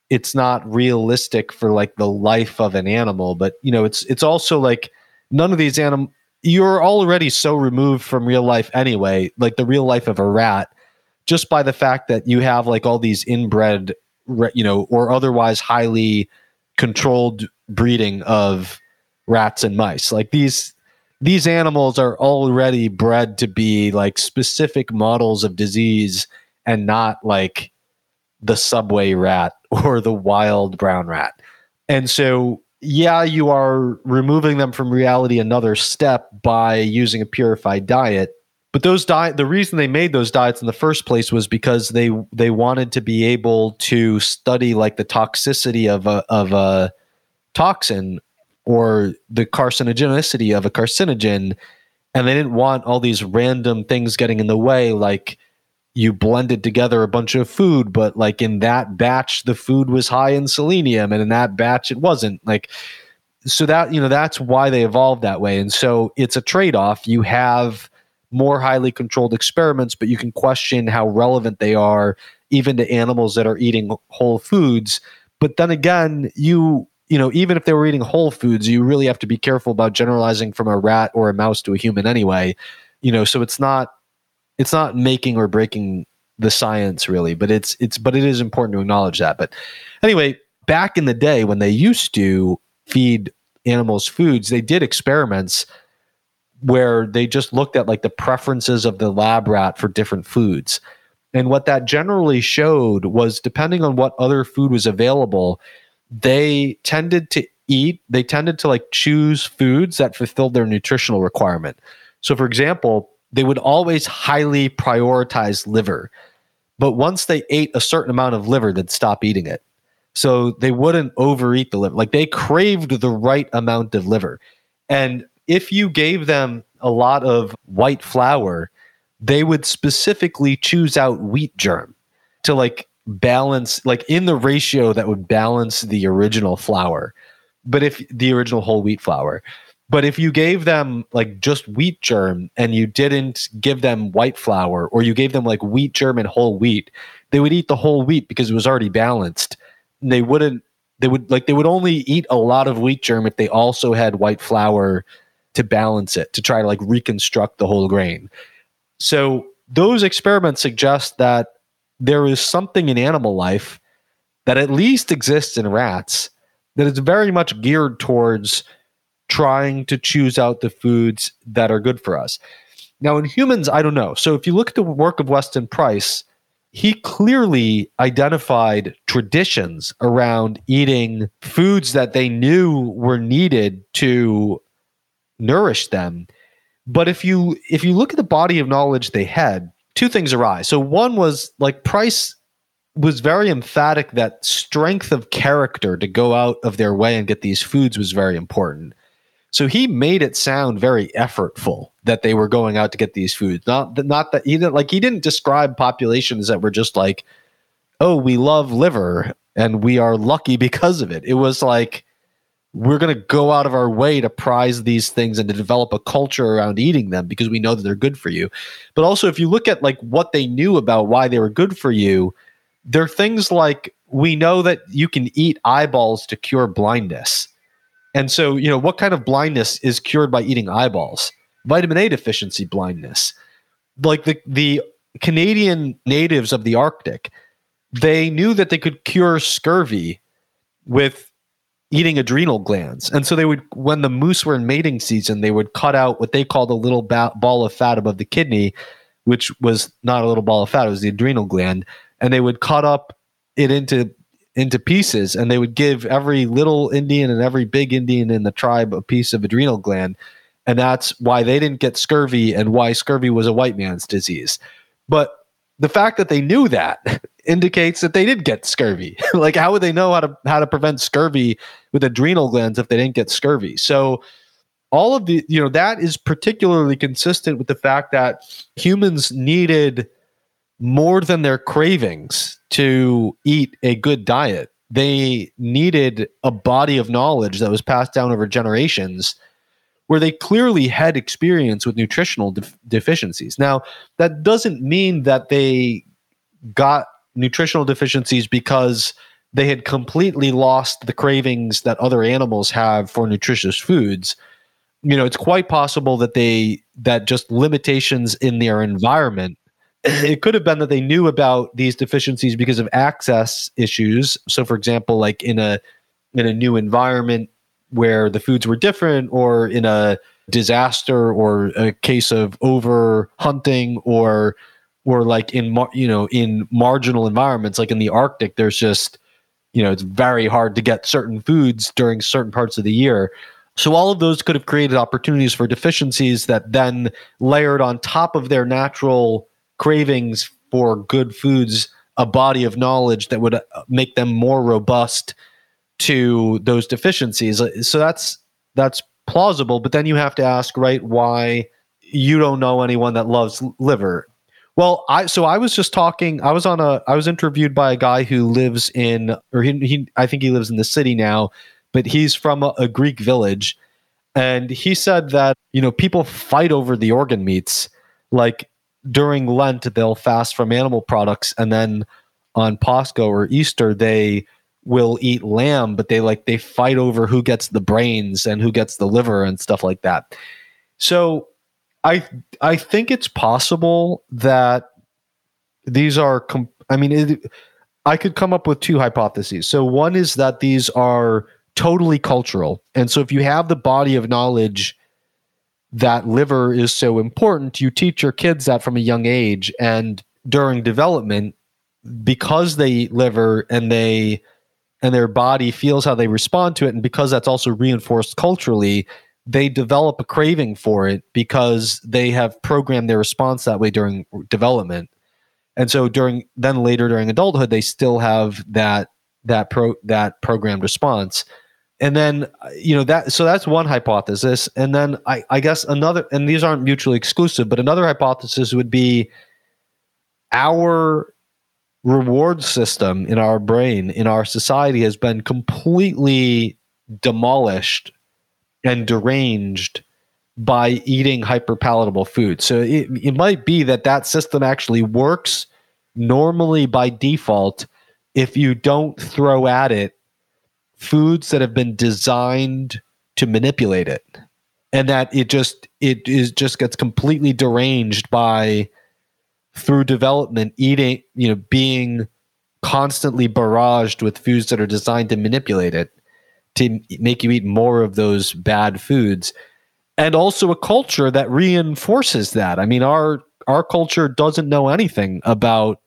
it's not realistic for like the life of an animal, but you know, it's it's also like none of these animals you're already so removed from real life anyway like the real life of a rat just by the fact that you have like all these inbred you know or otherwise highly controlled breeding of rats and mice. Like these these animals are already bred to be like specific models of disease and not like the subway rat or the wild brown rat. And so yeah, you are removing them from reality another step by using a purified diet. But those diet, the reason they made those diets in the first place was because they they wanted to be able to study like the toxicity of a of a toxin or the carcinogenicity of a carcinogen and they didn't want all these random things getting in the way like you blended together a bunch of food but like in that batch the food was high in selenium and in that batch it wasn't like so that you know that's why they evolved that way and so it's a trade-off you have more highly controlled experiments but you can question how relevant they are even to animals that are eating whole foods but then again you you know, even if they were eating whole foods, you really have to be careful about generalizing from a rat or a mouse to a human anyway. You know, so it's not it's not making or breaking the science really, but it's it's but it is important to acknowledge that. But anyway, back in the day when they used to feed animals foods, they did experiments where they just looked at like the preferences of the lab rat for different foods. And what that generally showed was depending on what other food was available, they tended to eat, they tended to like choose foods that fulfilled their nutritional requirement. So, for example, they would always highly prioritize liver. But once they ate a certain amount of liver, they'd stop eating it. So they wouldn't overeat the liver. Like they craved the right amount of liver. And if you gave them a lot of white flour, they would specifically choose out wheat germ to like balance like in the ratio that would balance the original flour but if the original whole wheat flour but if you gave them like just wheat germ and you didn't give them white flour or you gave them like wheat germ and whole wheat they would eat the whole wheat because it was already balanced. And they wouldn't they would like they would only eat a lot of wheat germ if they also had white flour to balance it to try to like reconstruct the whole grain. So those experiments suggest that there is something in animal life that at least exists in rats that is very much geared towards trying to choose out the foods that are good for us. Now, in humans, I don't know. So if you look at the work of Weston Price, he clearly identified traditions around eating foods that they knew were needed to nourish them. But if you if you look at the body of knowledge they had, two things arise. So one was like Price was very emphatic that strength of character to go out of their way and get these foods was very important. So he made it sound very effortful that they were going out to get these foods. Not that not that he didn't like he didn't describe populations that were just like, oh, we love liver and we are lucky because of it. It was like we're going to go out of our way to prize these things and to develop a culture around eating them because we know that they're good for you. But also, if you look at like what they knew about why they were good for you, there are things like we know that you can eat eyeballs to cure blindness. And so, you know, what kind of blindness is cured by eating eyeballs? Vitamin A deficiency blindness. Like the the Canadian natives of the Arctic, they knew that they could cure scurvy with eating adrenal glands. And so they would, when the moose were in mating season, they would cut out what they called a little ba- ball of fat above the kidney, which was not a little ball of fat, it was the adrenal gland. And they would cut up it into into pieces and they would give every little Indian and every big Indian in the tribe a piece of adrenal gland. And that's why they didn't get scurvy and why scurvy was a white man's disease. But the fact that they knew that indicates that they did get scurvy. like how would they know how to how to prevent scurvy with adrenal glands if they didn't get scurvy? So all of the you know that is particularly consistent with the fact that humans needed more than their cravings to eat a good diet. They needed a body of knowledge that was passed down over generations where they clearly had experience with nutritional de- deficiencies. Now, that doesn't mean that they got nutritional deficiencies because they had completely lost the cravings that other animals have for nutritious foods. You know, it's quite possible that they that just limitations in their environment it could have been that they knew about these deficiencies because of access issues. So for example, like in a in a new environment, where the foods were different or in a disaster or a case of over hunting or or like in you know in marginal environments like in the arctic there's just you know it's very hard to get certain foods during certain parts of the year so all of those could have created opportunities for deficiencies that then layered on top of their natural cravings for good foods a body of knowledge that would uh, make them more robust to those deficiencies. So that's that's plausible, but then you have to ask, right, why you don't know anyone that loves liver. Well, I so I was just talking. I was on a. I was interviewed by a guy who lives in, or he, he I think he lives in the city now, but he's from a, a Greek village, and he said that you know people fight over the organ meats. Like during Lent, they'll fast from animal products, and then on Pascha or Easter, they will eat lamb, but they like they fight over who gets the brains and who gets the liver and stuff like that. So I I think it's possible that these are. Com- I mean, it, I could come up with two hypotheses. So one is that these are totally cultural, and so if you have the body of knowledge that liver is so important, you teach your kids that from a young age, and during development, because they eat liver and they and their body feels how they respond to it, and because that's also reinforced culturally, they develop a craving for it because they have programmed their response that way during development. And so during then later during adulthood, they still have that that pro that programmed response. And then uh, you know that so that's one hypothesis. And then I, I guess another and these aren't mutually exclusive, but another hypothesis would be our reward system in our brain, in our society has been completely demolished and deranged by eating hyperpalatable food. So it, it might be that that system actually works normally by default if you don't throw at it foods that have been designed to manipulate it. And that it just it is just gets completely deranged by through development eating you know being constantly barraged with foods that are designed to manipulate it to make you eat more of those bad foods. And also a culture that reinforces that. I mean our our culture doesn't know anything about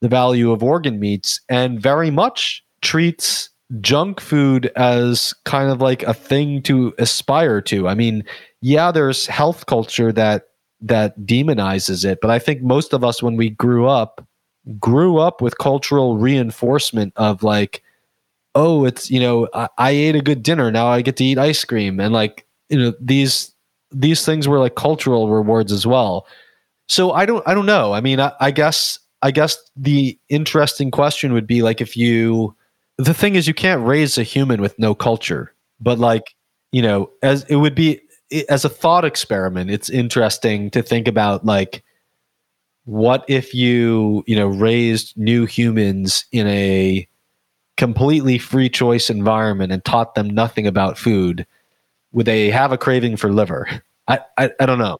the value of organ meats and very much treats junk food as kind of like a thing to aspire to i mean yeah there's health culture that that demonizes it but i think most of us when we grew up grew up with cultural reinforcement of like oh, it's you know, I, I ate a good dinner. Now I get to eat ice cream, and like you know, these these things were like cultural rewards as well. So I don't I don't know. I mean, I, I guess I guess the interesting question would be like if you the thing is you can't raise a human with no culture, but like you know, as it would be as a thought experiment, it's interesting to think about like what if you you know raised new humans in a completely free choice environment and taught them nothing about food, would they have a craving for liver? I, I, I don't know.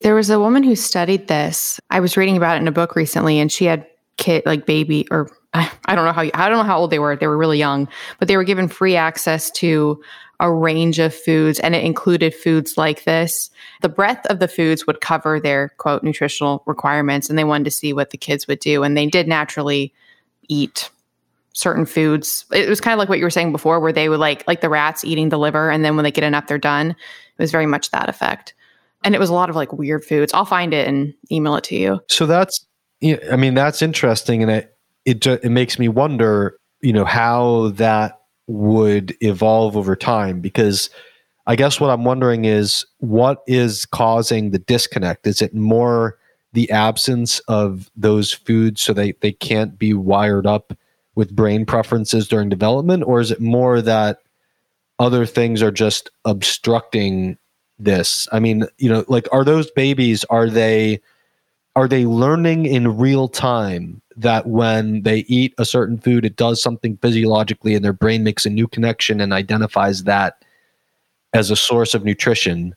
There was a woman who studied this. I was reading about it in a book recently, and she had kid like baby or I, don't know how I don't know how old they were. They were really young, but they were given free access to a range of foods, and it included foods like this. The breadth of the foods would cover their quote nutritional requirements, and they wanted to see what the kids would do, and they did naturally eat certain foods. It was kind of like what you were saying before, where they would like like the rats eating the liver, and then when they get enough, they're done. It was very much that effect, and it was a lot of like weird foods. I'll find it and email it to you. So that's, I mean, that's interesting, and it it it makes me wonder, you know, how that would evolve over time because. I guess what I'm wondering is what is causing the disconnect? Is it more the absence of those foods so they, they can't be wired up with brain preferences during development, or is it more that other things are just obstructing this? I mean, you know, like are those babies? Are they are they learning in real time that when they eat a certain food, it does something physiologically, and their brain makes a new connection and identifies that as a source of nutrition?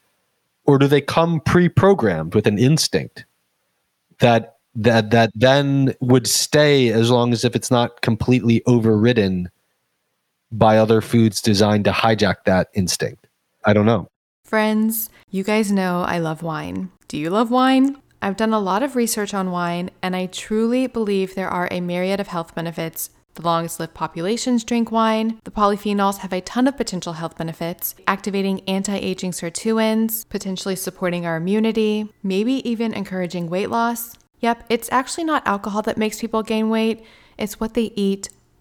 Or do they come pre-programmed with an instinct that that that then would stay as long as if it's not completely overridden by other foods designed to hijack that instinct. I don't know. Friends, you guys know I love wine. Do you love wine? I've done a lot of research on wine, and I truly believe there are a myriad of health benefits. The longest lived populations drink wine. The polyphenols have a ton of potential health benefits, activating anti aging sirtuins, potentially supporting our immunity, maybe even encouraging weight loss. Yep, it's actually not alcohol that makes people gain weight, it's what they eat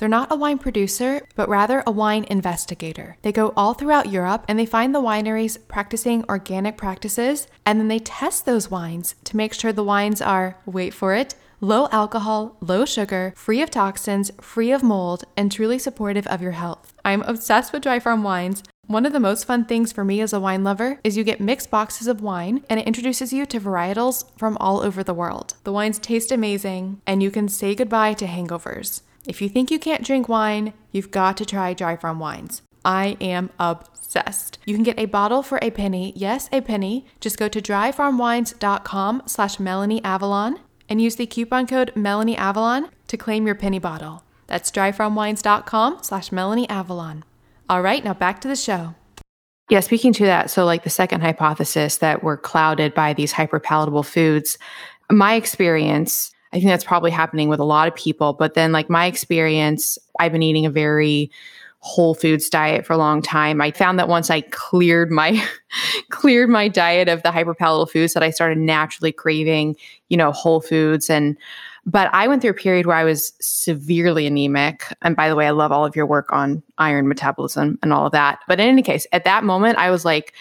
They're not a wine producer, but rather a wine investigator. They go all throughout Europe and they find the wineries practicing organic practices, and then they test those wines to make sure the wines are, wait for it, low alcohol, low sugar, free of toxins, free of mold, and truly supportive of your health. I'm obsessed with Dry Farm Wines. One of the most fun things for me as a wine lover is you get mixed boxes of wine and it introduces you to varietals from all over the world. The wines taste amazing and you can say goodbye to hangovers. If you think you can't drink wine, you've got to try Dry Farm Wines. I am obsessed. You can get a bottle for a penny. Yes, a penny. Just go to dryfarmwines.com slash Melanie Avalon and use the coupon code Melanie Avalon to claim your penny bottle. That's dryfarmwines.com slash Melanie Avalon. All right, now back to the show. Yeah, speaking to that, so like the second hypothesis that we're clouded by these hyperpalatable foods, my experience, I think that's probably happening with a lot of people, but then like my experience, I've been eating a very whole foods diet for a long time. I found that once I cleared my cleared my diet of the hyperpalatable foods that I started naturally craving, you know, whole foods and but I went through a period where I was severely anemic. And by the way, I love all of your work on iron metabolism and all of that. But in any case, at that moment, I was like,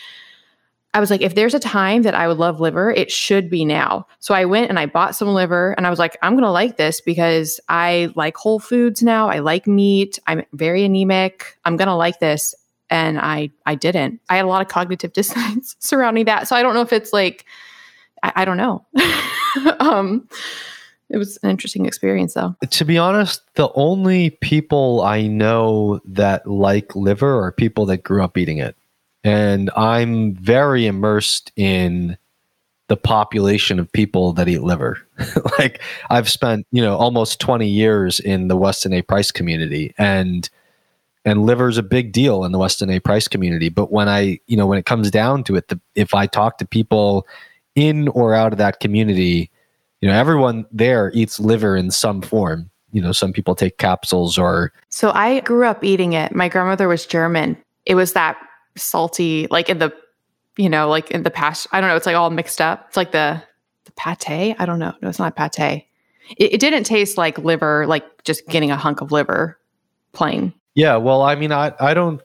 I was like, if there's a time that I would love liver, it should be now. So I went and I bought some liver and I was like, I'm going to like this because I like whole foods now. I like meat. I'm very anemic. I'm going to like this. And I, I didn't. I had a lot of cognitive dissonance surrounding that. So I don't know if it's like, I, I don't know. um, it was an interesting experience though. To be honest, the only people I know that like liver are people that grew up eating it. And I'm very immersed in the population of people that eat liver. like I've spent, you know, almost 20 years in the Weston A. Price community and and liver's a big deal in the Weston A. Price community. But when I, you know, when it comes down to it, the, if I talk to people in or out of that community, you know everyone there eats liver in some form you know some people take capsules or so i grew up eating it my grandmother was german it was that salty like in the you know like in the past i don't know it's like all mixed up it's like the the pate i don't know no it's not pate it, it didn't taste like liver like just getting a hunk of liver plain yeah well i mean i i don't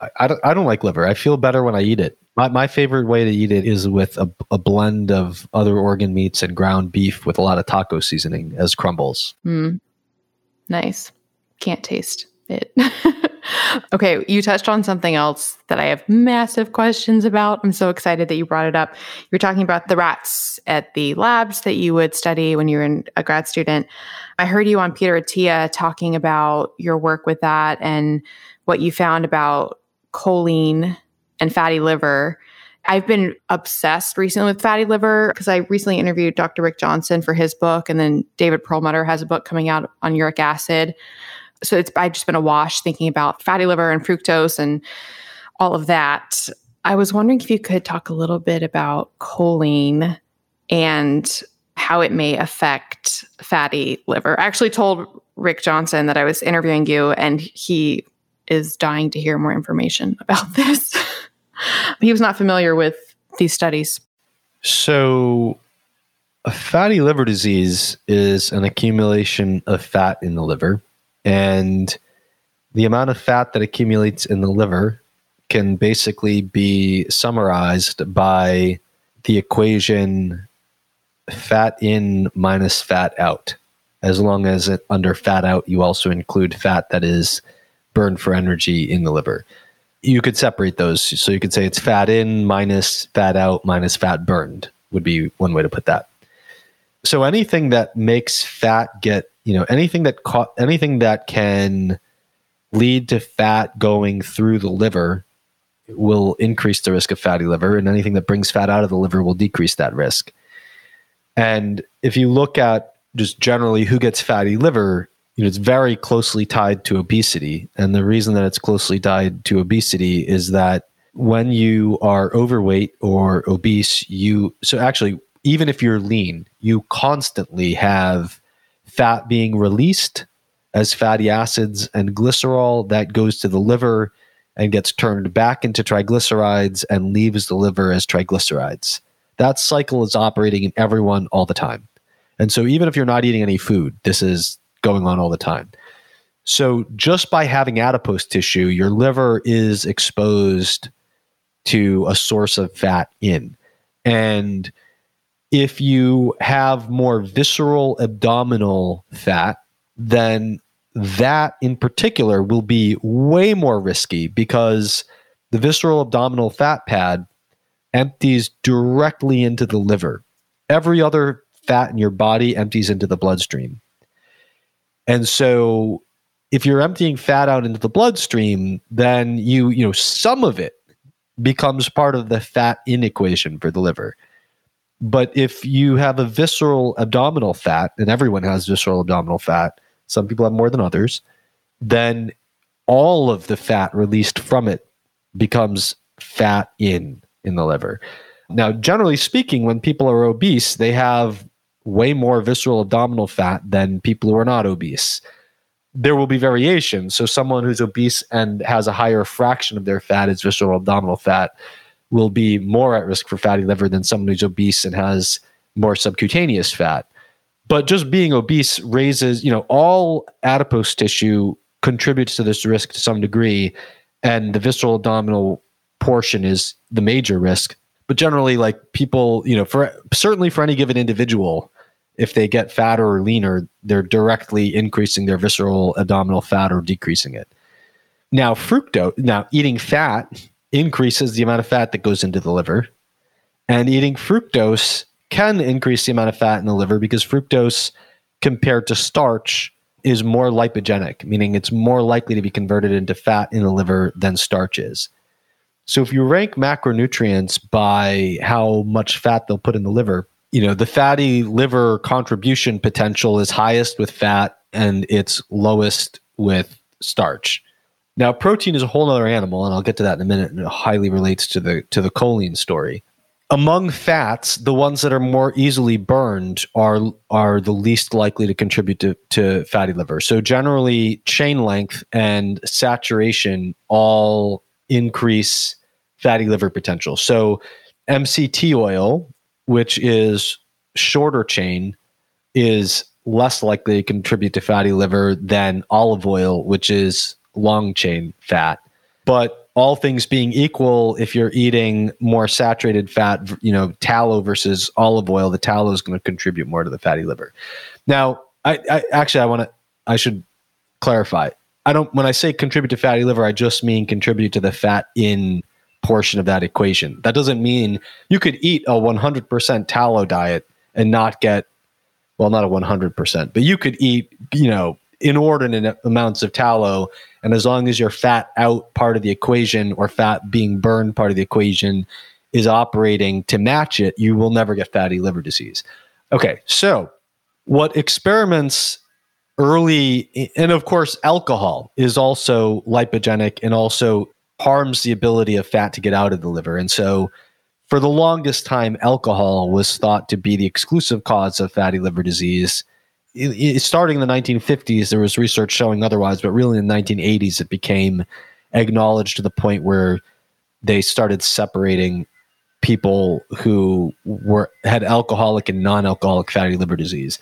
I, I don't, I don't like liver. I feel better when I eat it. My, my favorite way to eat it is with a, a blend of other organ meats and ground beef with a lot of taco seasoning as crumbles. Mm. Nice. Can't taste it. okay, you touched on something else that I have massive questions about. I'm so excited that you brought it up. You're talking about the rats at the labs that you would study when you were a grad student. I heard you on Peter Attia talking about your work with that and what you found about choline and fatty liver. I've been obsessed recently with fatty liver because I recently interviewed Dr. Rick Johnson for his book, and then David Perlmutter has a book coming out on uric acid. So it's I've just been awash thinking about fatty liver and fructose and all of that. I was wondering if you could talk a little bit about choline and how it may affect fatty liver. I actually told Rick Johnson that I was interviewing you, and he is dying to hear more information about this. he was not familiar with these studies. So, a fatty liver disease is an accumulation of fat in the liver. And the amount of fat that accumulates in the liver can basically be summarized by the equation fat in minus fat out. As long as it, under fat out, you also include fat that is burned for energy in the liver you could separate those. So you could say it's fat in minus fat out minus fat burned would be one way to put that. So anything that makes fat get, you know, anything that ca- anything that can lead to fat going through the liver will increase the risk of fatty liver and anything that brings fat out of the liver will decrease that risk. And if you look at just generally who gets fatty liver, you know, it's very closely tied to obesity. And the reason that it's closely tied to obesity is that when you are overweight or obese, you so actually even if you're lean, you constantly have fat being released as fatty acids and glycerol that goes to the liver and gets turned back into triglycerides and leaves the liver as triglycerides. That cycle is operating in everyone all the time. And so even if you're not eating any food, this is going on all the time. So just by having adipose tissue, your liver is exposed to a source of fat in. And if you have more visceral abdominal fat, then that in particular will be way more risky because the visceral abdominal fat pad empties directly into the liver. Every other fat in your body empties into the bloodstream. And so if you're emptying fat out into the bloodstream, then you, you know, some of it becomes part of the fat in equation for the liver. But if you have a visceral abdominal fat, and everyone has visceral abdominal fat, some people have more than others, then all of the fat released from it becomes fat in in the liver. Now, generally speaking, when people are obese, they have way more visceral abdominal fat than people who are not obese. There will be variations. So, someone who's obese and has a higher fraction of their fat is visceral abdominal fat will be more at risk for fatty liver than someone who's obese and has more subcutaneous fat. But just being obese raises, you know, all adipose tissue contributes to this risk to some degree. And the visceral abdominal portion is the major risk. But generally, like people, you know, for certainly for any given individual, if they get fatter or leaner, they're directly increasing their visceral abdominal fat or decreasing it. Now, fructose, now eating fat increases the amount of fat that goes into the liver. And eating fructose can increase the amount of fat in the liver because fructose compared to starch is more lipogenic, meaning it's more likely to be converted into fat in the liver than starch is. So if you rank macronutrients by how much fat they'll put in the liver, you know, the fatty liver contribution potential is highest with fat and it's lowest with starch. Now, protein is a whole other animal, and I'll get to that in a minute, and it highly relates to the to the choline story among fats, the ones that are more easily burned are are the least likely to contribute to, to fatty liver. So generally, chain length and saturation all increase fatty liver potential. So MCT oil, which is shorter chain, is less likely to contribute to fatty liver than olive oil, which is long chain fat. But all things being equal, if you're eating more saturated fat, you know, tallow versus olive oil, the tallow is going to contribute more to the fatty liver. Now, I, I actually I want to I should clarify. I don't when I say contribute to fatty liver, I just mean contribute to the fat in portion of that equation. That doesn't mean you could eat a 100% tallow diet and not get well, not a 100%, but you could eat, you know, inordinate amounts of tallow. And as long as your fat out part of the equation or fat being burned part of the equation is operating to match it, you will never get fatty liver disease. Okay, so what experiments early, and of course, alcohol is also lipogenic and also harms the ability of fat to get out of the liver. And so, for the longest time, alcohol was thought to be the exclusive cause of fatty liver disease starting in the 1950s, there was research showing otherwise, but really in the 1980s, it became acknowledged to the point where they started separating people who were had alcoholic and non-alcoholic fatty liver disease,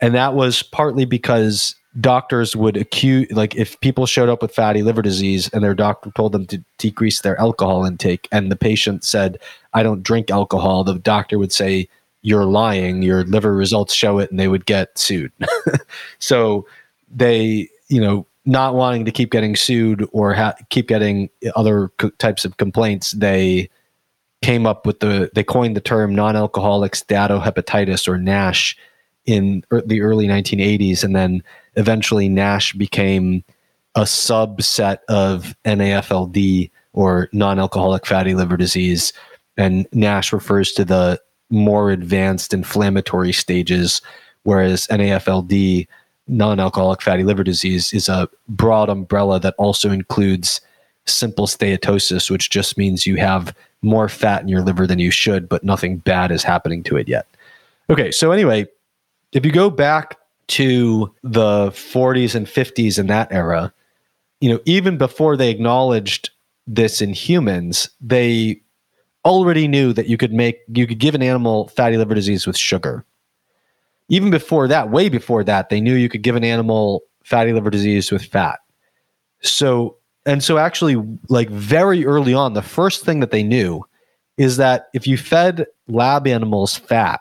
and that was partly because doctors would accuse like if people showed up with fatty liver disease and their doctor told them to decrease their alcohol intake and the patient said i don't drink alcohol the doctor would say you're lying, your liver results show it, and they would get sued. so they, you know, not wanting to keep getting sued or ha- keep getting other co- types of complaints, they came up with the, they coined the term non alcoholic steatohepatitis or NASH in er- the early 1980s. And then eventually NASH became a subset of NAFLD or non alcoholic fatty liver disease. And NASH refers to the more advanced inflammatory stages, whereas NAFLD, non alcoholic fatty liver disease, is a broad umbrella that also includes simple steatosis, which just means you have more fat in your liver than you should, but nothing bad is happening to it yet. Okay, so anyway, if you go back to the 40s and 50s in that era, you know, even before they acknowledged this in humans, they already knew that you could make you could give an animal fatty liver disease with sugar. Even before that, way before that, they knew you could give an animal fatty liver disease with fat. So and so actually like very early on, the first thing that they knew is that if you fed lab animals fat,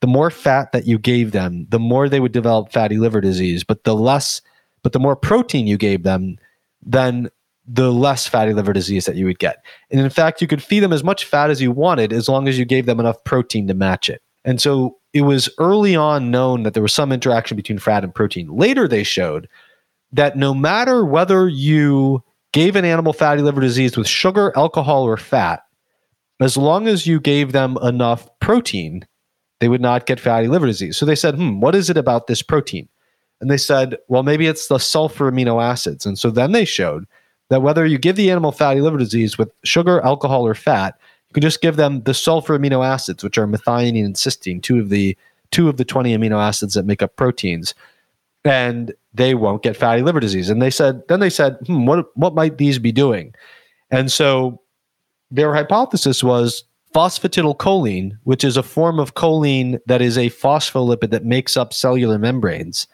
the more fat that you gave them, the more they would develop fatty liver disease, but the less but the more protein you gave them, then the less fatty liver disease that you would get. And in fact, you could feed them as much fat as you wanted as long as you gave them enough protein to match it. And so it was early on known that there was some interaction between fat and protein. Later, they showed that no matter whether you gave an animal fatty liver disease with sugar, alcohol, or fat, as long as you gave them enough protein, they would not get fatty liver disease. So they said, hmm, what is it about this protein? And they said, well, maybe it's the sulfur amino acids. And so then they showed that whether you give the animal fatty liver disease with sugar, alcohol, or fat, you can just give them the sulfur amino acids, which are methionine and cysteine, two of the two of the 20 amino acids that make up proteins, and they won't get fatty liver disease. And they said, then they said, hmm, what what might these be doing? And so their hypothesis was phosphatidylcholine, which is a form of choline that is a phospholipid that makes up cellular membranes,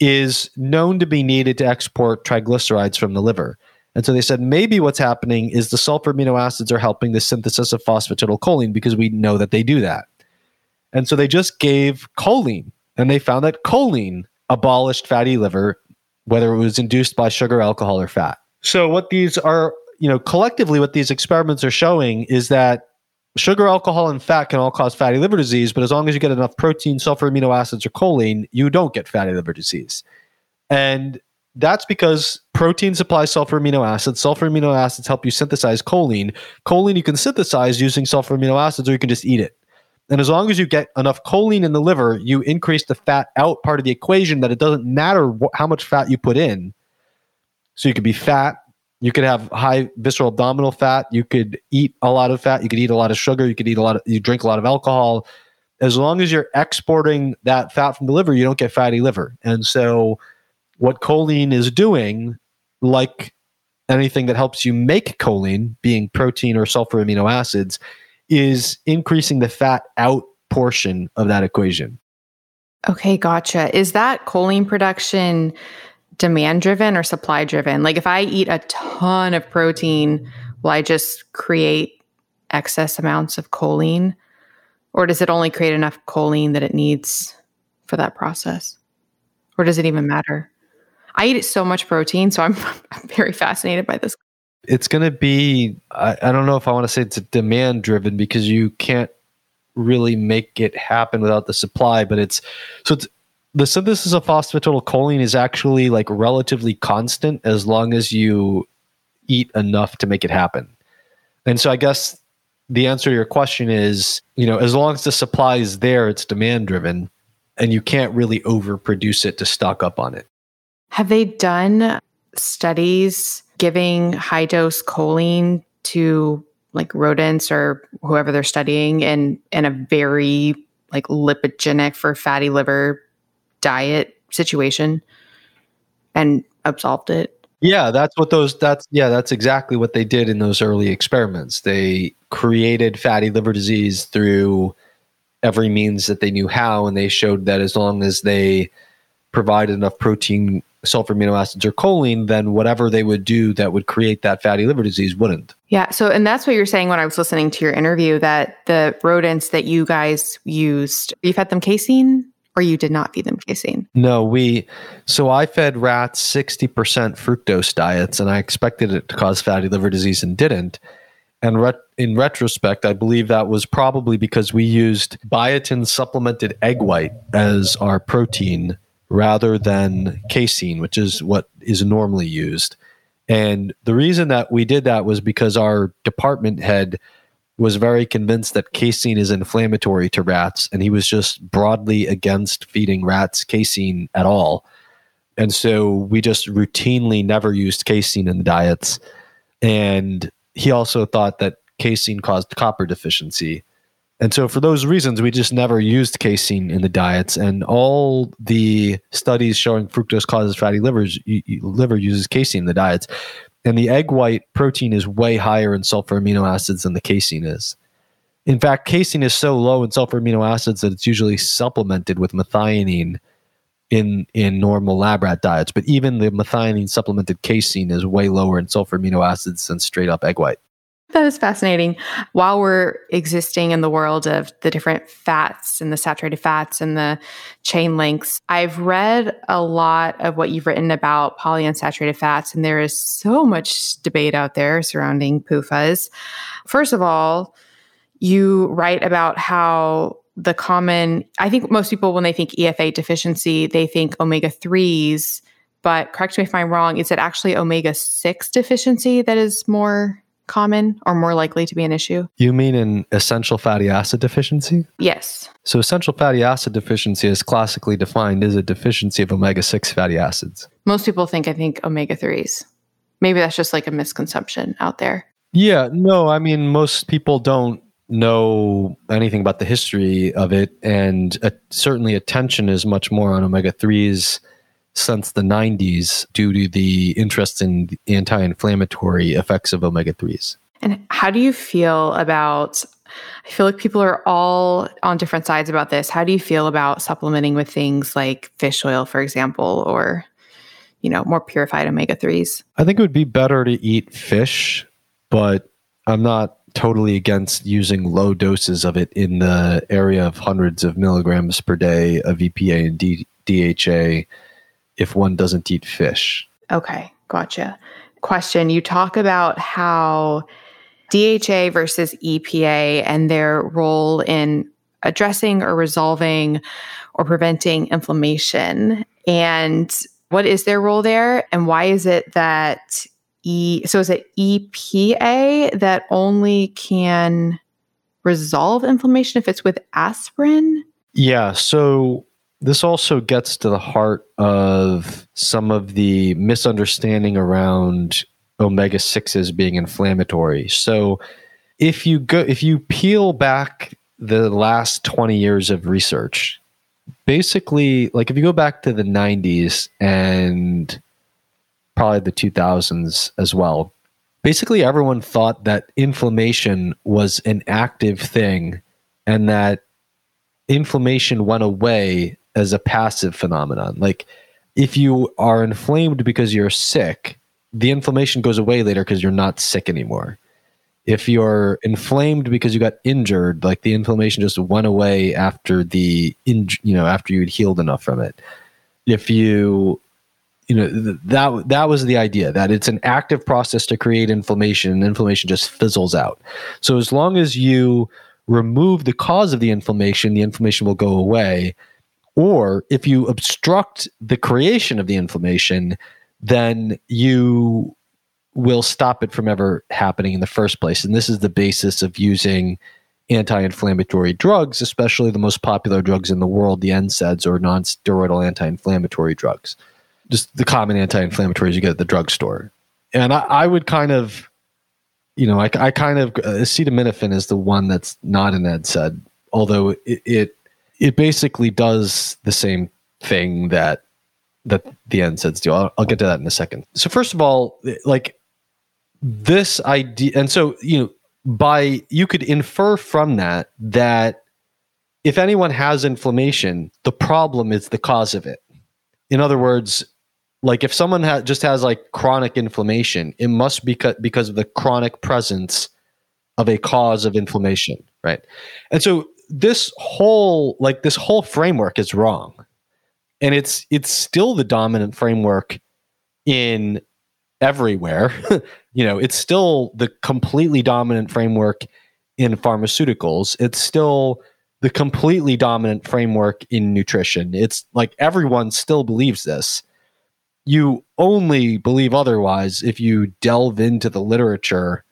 is known to be needed to export triglycerides from the liver. And so they said maybe what's happening is the sulfur amino acids are helping the synthesis of phosphatidylcholine because we know that they do that. And so they just gave choline and they found that choline abolished fatty liver, whether it was induced by sugar, alcohol, or fat. So what these are, you know, collectively what these experiments are showing is that sugar, alcohol, and fat can all cause fatty liver disease, but as long as you get enough protein, sulfur amino acids, or choline, you don't get fatty liver disease. And that's because protein supplies sulfur amino acids. Sulfur amino acids help you synthesize choline. Choline you can synthesize using sulfur amino acids, or you can just eat it. And as long as you get enough choline in the liver, you increase the fat out part of the equation that it doesn't matter wh- how much fat you put in. So you could be fat, you could have high visceral abdominal fat, you could eat a lot of fat, you could eat a lot of sugar, you could eat a lot of you drink a lot of alcohol. As long as you're exporting that fat from the liver, you don't get fatty liver. And so what choline is doing, like anything that helps you make choline, being protein or sulfur amino acids, is increasing the fat out portion of that equation. Okay, gotcha. Is that choline production demand driven or supply driven? Like if I eat a ton of protein, will I just create excess amounts of choline? Or does it only create enough choline that it needs for that process? Or does it even matter? I eat it so much protein, so I'm, I'm very fascinated by this. It's going to be, I, I don't know if I want to say it's demand driven because you can't really make it happen without the supply, but it's so it's the synthesis of phosphatidylcholine is actually like relatively constant as long as you eat enough to make it happen. And so I guess the answer to your question is, you know, as long as the supply is there, it's demand driven and you can't really overproduce it to stock up on it. Have they done studies giving high dose choline to like rodents or whoever they're studying in in a very like lipogenic for fatty liver diet situation and absolved it? Yeah, that's what those that's yeah, that's exactly what they did in those early experiments. They created fatty liver disease through every means that they knew how and they showed that as long as they provided enough protein sulfur amino acids or choline, then whatever they would do that would create that fatty liver disease wouldn't. Yeah. So, and that's what you're saying when I was listening to your interview that the rodents that you guys used, you fed them casein or you did not feed them casein? No, we, so I fed rats 60% fructose diets and I expected it to cause fatty liver disease and didn't. And ret- in retrospect, I believe that was probably because we used biotin supplemented egg white as our protein rather than casein, which is what is normally used. And the reason that we did that was because our department head was very convinced that casein is inflammatory to rats, and he was just broadly against feeding rats casein at all. And so we just routinely never used casein in the diets. And he also thought that casein caused copper deficiency. And so, for those reasons, we just never used casein in the diets. And all the studies showing fructose causes fatty livers, liver uses casein in the diets. And the egg white protein is way higher in sulfur amino acids than the casein is. In fact, casein is so low in sulfur amino acids that it's usually supplemented with methionine in in normal lab rat diets. But even the methionine supplemented casein is way lower in sulfur amino acids than straight up egg white. That is fascinating. While we're existing in the world of the different fats and the saturated fats and the chain links, I've read a lot of what you've written about polyunsaturated fats, and there is so much debate out there surrounding PUFAs. First of all, you write about how the common, I think most people, when they think EFA deficiency, they think omega 3s. But correct me if I'm wrong, is it actually omega 6 deficiency that is more common or more likely to be an issue? You mean an essential fatty acid deficiency? Yes. So, essential fatty acid deficiency, is classically defined, is a deficiency of omega 6 fatty acids. Most people think, I think, omega 3s. Maybe that's just like a misconception out there. Yeah, no, I mean, most people don't know anything about the history of it, and uh, certainly attention is much more on omega threes since the 90s due to the interest in anti-inflammatory effects of omega threes. And how do you feel about? I feel like people are all on different sides about this. How do you feel about supplementing with things like fish oil, for example, or you know more purified omega threes? I think it would be better to eat fish, but I'm not totally against using low doses of it in the area of hundreds of milligrams per day of EPA and D- DHA if one doesn't eat fish. Okay, gotcha. Question You talk about how DHA versus EPA and their role in addressing or resolving or preventing inflammation. And what is their role there? And why is it that E so is it EPA that only can resolve inflammation if it's with aspirin? Yeah, so this also gets to the heart of some of the misunderstanding around omega 6s being inflammatory. So if you go if you peel back the last 20 years of research, basically like if you go back to the 90s and probably the 2000s as well. Basically, everyone thought that inflammation was an active thing and that inflammation went away as a passive phenomenon. Like, if you are inflamed because you're sick, the inflammation goes away later because you're not sick anymore. If you're inflamed because you got injured, like the inflammation just went away after the in, you know after you'd healed enough from it. If you you know that that was the idea that it's an active process to create inflammation and inflammation just fizzles out so as long as you remove the cause of the inflammation the inflammation will go away or if you obstruct the creation of the inflammation then you will stop it from ever happening in the first place and this is the basis of using anti-inflammatory drugs especially the most popular drugs in the world the NSAIDs or non-steroidal anti-inflammatory drugs just the common anti-inflammatories you get at the drugstore. And I, I would kind of, you know, I, I kind of uh, acetaminophen is the one that's not an NSAID, although it, it it basically does the same thing that that the NSAIDs do. I'll, I'll get to that in a second. So first of all, like this idea, and so you know, by you could infer from that that if anyone has inflammation, the problem is the cause of it. In other words, like if someone ha- just has like chronic inflammation it must be co- because of the chronic presence of a cause of inflammation right and so this whole like this whole framework is wrong. And it's it's still the dominant framework in everywhere. You know it's still the completely dominant framework in pharmaceuticals. It's still the completely dominant framework in nutrition. It's like everyone still believes this. You only believe otherwise if you delve into the literature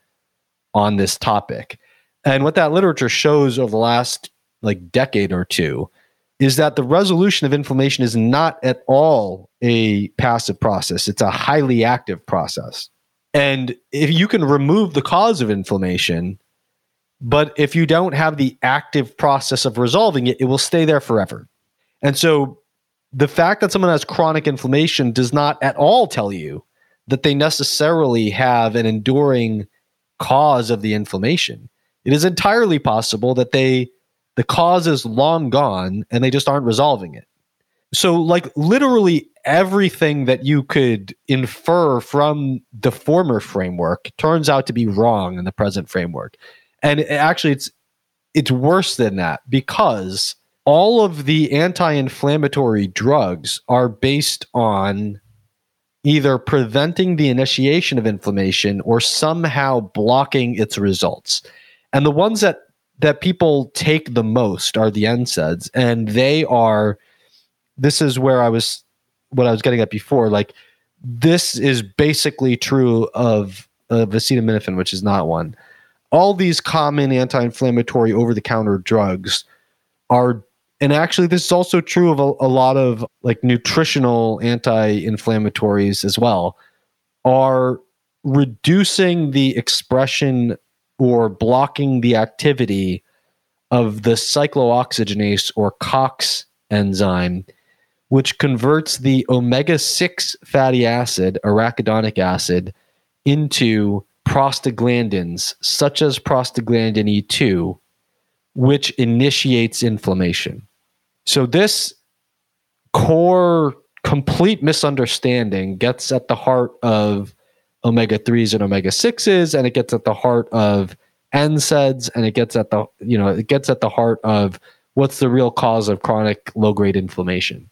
on this topic. And what that literature shows over the last like decade or two is that the resolution of inflammation is not at all a passive process. It's a highly active process. And if you can remove the cause of inflammation, but if you don't have the active process of resolving it, it will stay there forever. And so the fact that someone has chronic inflammation does not at all tell you that they necessarily have an enduring cause of the inflammation. It is entirely possible that they the cause is long gone and they just aren't resolving it. So like literally everything that you could infer from the former framework turns out to be wrong in the present framework. And actually it's it's worse than that because all of the anti-inflammatory drugs are based on either preventing the initiation of inflammation or somehow blocking its results. And the ones that that people take the most are the NSAIDs, and they are. This is where I was, what I was getting at before. Like, this is basically true of of acetaminophen, which is not one. All these common anti-inflammatory over-the-counter drugs are and actually this is also true of a, a lot of like nutritional anti-inflammatories as well are reducing the expression or blocking the activity of the cyclooxygenase or COX enzyme, which converts the omega 6 fatty acid, arachidonic acid, into prostaglandins, such as prostaglandin E2, which initiates inflammation. So this core complete misunderstanding gets at the heart of omega 3s and omega 6s and it gets at the heart of NSAIDs and it gets at the you know it gets at the heart of what's the real cause of chronic low grade inflammation.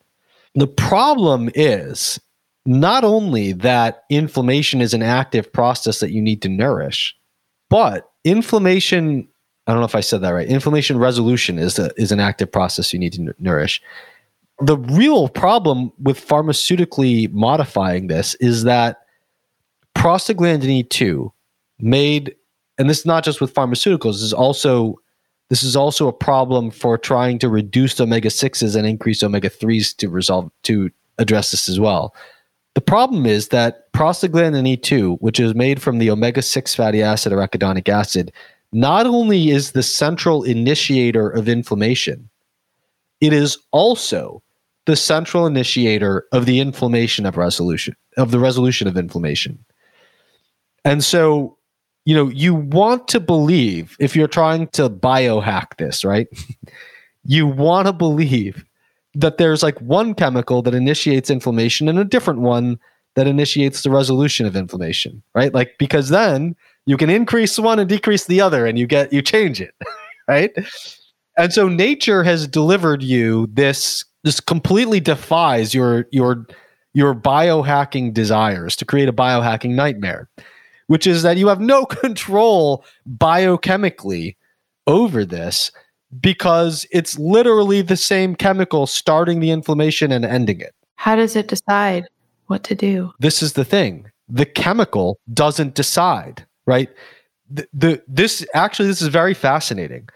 The problem is not only that inflammation is an active process that you need to nourish, but inflammation I don't know if I said that right. Inflammation resolution is a, is an active process you need to n- nourish. The real problem with pharmaceutically modifying this is that prostaglandin E2 made, and this is not just with pharmaceuticals. This is also this is also a problem for trying to reduce omega sixes and increase omega threes to resolve to address this as well. The problem is that prostaglandin E2, which is made from the omega 6 fatty acid arachidonic acid, not only is the central initiator of inflammation, it is also the central initiator of the inflammation of resolution of the resolution of inflammation. And so, you know, you want to believe if you're trying to biohack this, right? you want to believe that there's like one chemical that initiates inflammation and a different one that initiates the resolution of inflammation, right? Like because then you can increase one and decrease the other and you get you change it right and so nature has delivered you this this completely defies your your your biohacking desires to create a biohacking nightmare which is that you have no control biochemically over this because it's literally the same chemical starting the inflammation and ending it how does it decide what to do this is the thing the chemical doesn't decide right? The, the this actually this is very fascinating.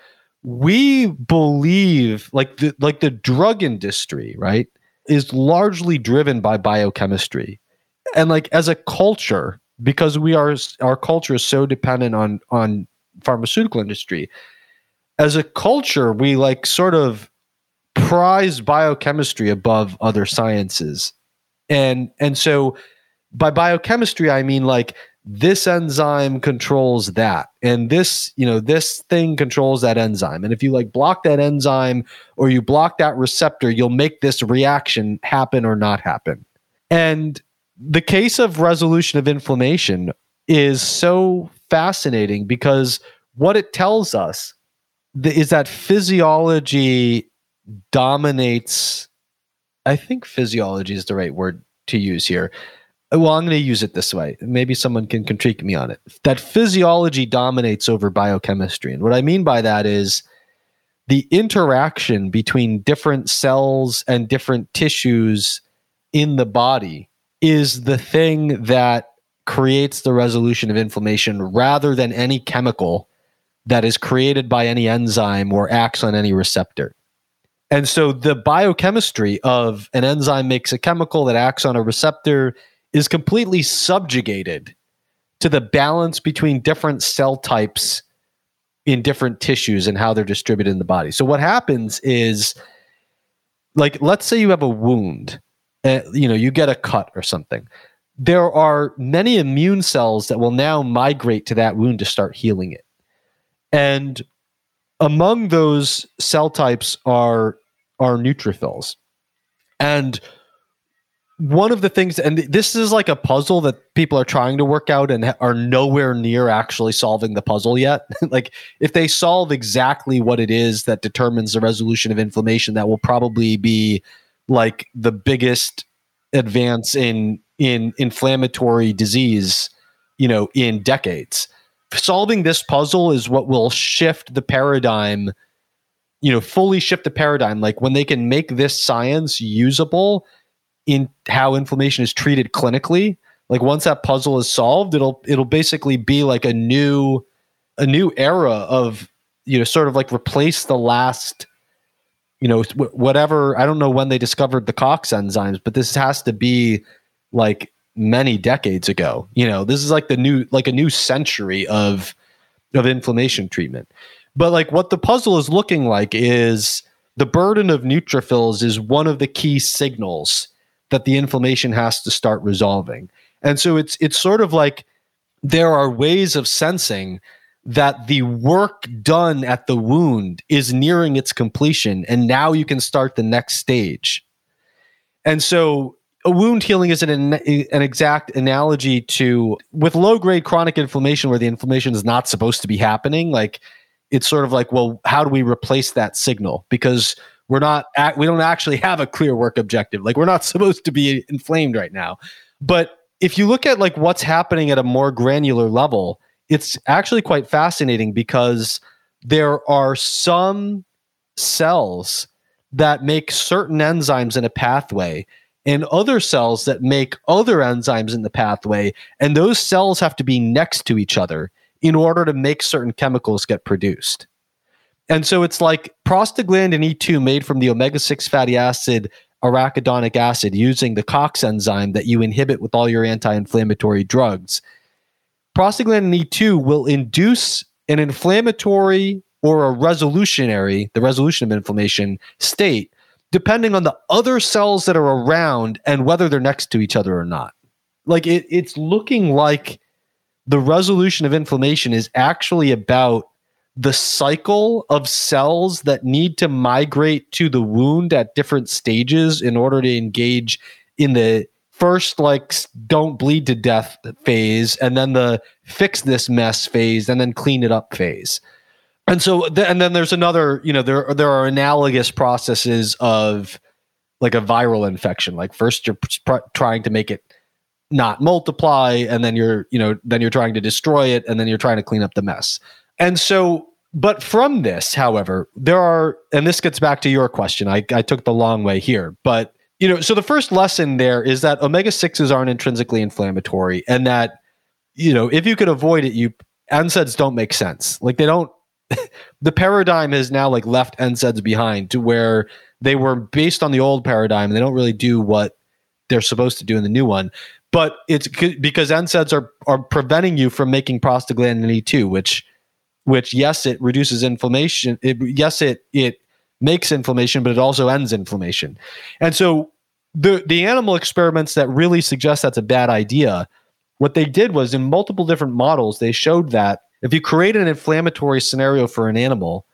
We believe like the like the drug industry, right, is largely driven by biochemistry. And like as a culture, because we are our culture is so dependent on on pharmaceutical industry, as a culture, we like sort of prize biochemistry above other sciences. And and so by biochemistry, I mean like this enzyme controls that and this you know this thing controls that enzyme. And if you like block that enzyme or you block that receptor you'll make this reaction happen or not happen. And the case of resolution of inflammation is so fascinating because what it tells us is that physiology dominates i think physiology is the right word to use here well, I'm going to use it this way. Maybe someone can critique me on it. That physiology dominates over biochemistry. And what I mean by that is the interaction between different cells and different tissues in the body is the thing that creates the resolution of inflammation rather than any chemical that is created by any enzyme or acts on any receptor. And so the biochemistry of an enzyme makes a chemical that acts on a receptor is completely subjugated to the balance between different cell types in different tissues and how they're distributed in the body. So what happens is like let's say you have a wound, uh, you know, you get a cut or something. There are many immune cells that will now migrate to that wound to start healing it. And among those cell types are are neutrophils. And one of the things, and this is like a puzzle that people are trying to work out and are nowhere near actually solving the puzzle yet. like, if they solve exactly what it is that determines the resolution of inflammation, that will probably be like the biggest advance in in inflammatory disease, you know, in decades. Solving this puzzle is what will shift the paradigm, you know, fully shift the paradigm. Like when they can make this science usable in how inflammation is treated clinically like once that puzzle is solved it'll it'll basically be like a new a new era of you know sort of like replace the last you know whatever i don't know when they discovered the cox enzymes but this has to be like many decades ago you know this is like the new like a new century of of inflammation treatment but like what the puzzle is looking like is the burden of neutrophils is one of the key signals that the inflammation has to start resolving. And so it's it's sort of like there are ways of sensing that the work done at the wound is nearing its completion and now you can start the next stage. And so a wound healing is an, an exact analogy to with low grade chronic inflammation where the inflammation is not supposed to be happening like it's sort of like well how do we replace that signal? Because we're not we don't actually have a clear work objective. Like we're not supposed to be inflamed right now. But if you look at like what's happening at a more granular level it's actually quite fascinating because there are some cells that make certain enzymes in a pathway and other cells that make other enzymes in the pathway and those cells have to be next to each other in order to make certain chemicals get produced and so it's like prostaglandin E2 made from the omega 6 fatty acid arachidonic acid using the COX enzyme that you inhibit with all your anti inflammatory drugs. Prostaglandin E2 will induce an inflammatory or a resolutionary, the resolution of inflammation state, depending on the other cells that are around and whether they're next to each other or not. Like it, it's looking like the resolution of inflammation is actually about the cycle of cells that need to migrate to the wound at different stages in order to engage in the first like don't bleed to death phase and then the fix this mess phase and then clean it up phase and so th- and then there's another you know there there are analogous processes of like a viral infection like first you're pr- trying to make it not multiply and then you're you know then you're trying to destroy it and then you're trying to clean up the mess and so, but from this, however, there are, and this gets back to your question. I, I took the long way here, but you know, so the first lesson there is that omega 6s aren't intrinsically inflammatory and that, you know, if you could avoid it, you NSAIDs don't make sense. Like they don't, the paradigm has now like left NSAIDs behind to where they were based on the old paradigm and they don't really do what they're supposed to do in the new one. But it's because NSAIDs are, are preventing you from making prostaglandin E2, which which yes, it reduces inflammation. It, yes, it it makes inflammation, but it also ends inflammation. And so the the animal experiments that really suggest that's a bad idea, what they did was in multiple different models, they showed that if you create an inflammatory scenario for an animal,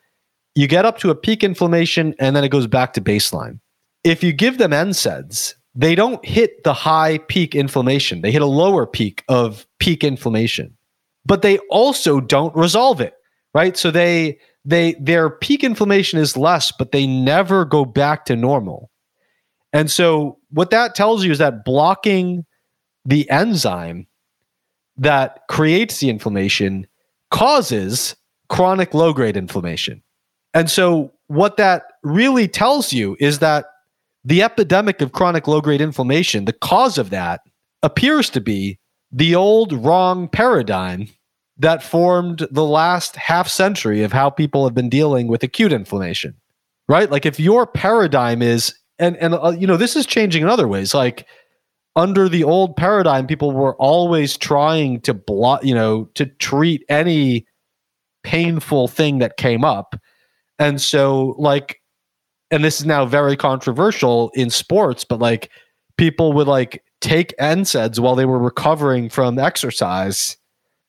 you get up to a peak inflammation and then it goes back to baseline. If you give them NSAIDs, they don't hit the high peak inflammation. They hit a lower peak of peak inflammation, but they also don't resolve it right? So they they their peak inflammation is less, but they never go back to normal. And so what that tells you is that blocking the enzyme that creates the inflammation causes chronic low grade inflammation. And so what that really tells you is that the epidemic of chronic low grade inflammation, the cause of that appears to be the old wrong paradigm that formed the last half century of how people have been dealing with acute inflammation, right? Like if your paradigm is, and and uh, you know this is changing in other ways. Like under the old paradigm, people were always trying to block, you know, to treat any painful thing that came up. And so, like, and this is now very controversial in sports, but like people would like take NSAIDs while they were recovering from exercise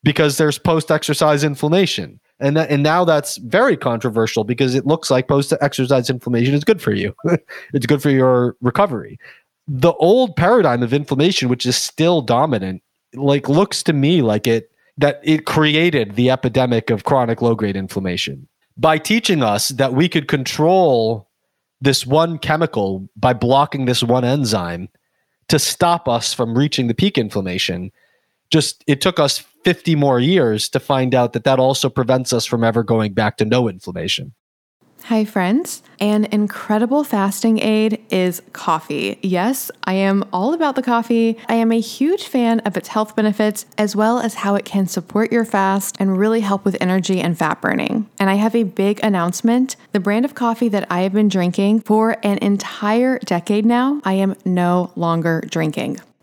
because there's post exercise inflammation. And, that, and now that's very controversial because it looks like post exercise inflammation is good for you. it's good for your recovery. The old paradigm of inflammation, which is still dominant, like looks to me like it that it created the epidemic of chronic low grade inflammation by teaching us that we could control this one chemical by blocking this one enzyme to stop us from reaching the peak inflammation. Just it took us 50 more years to find out that that also prevents us from ever going back to no inflammation. Hi, friends. An incredible fasting aid is coffee. Yes, I am all about the coffee. I am a huge fan of its health benefits as well as how it can support your fast and really help with energy and fat burning. And I have a big announcement. The brand of coffee that I have been drinking for an entire decade now, I am no longer drinking.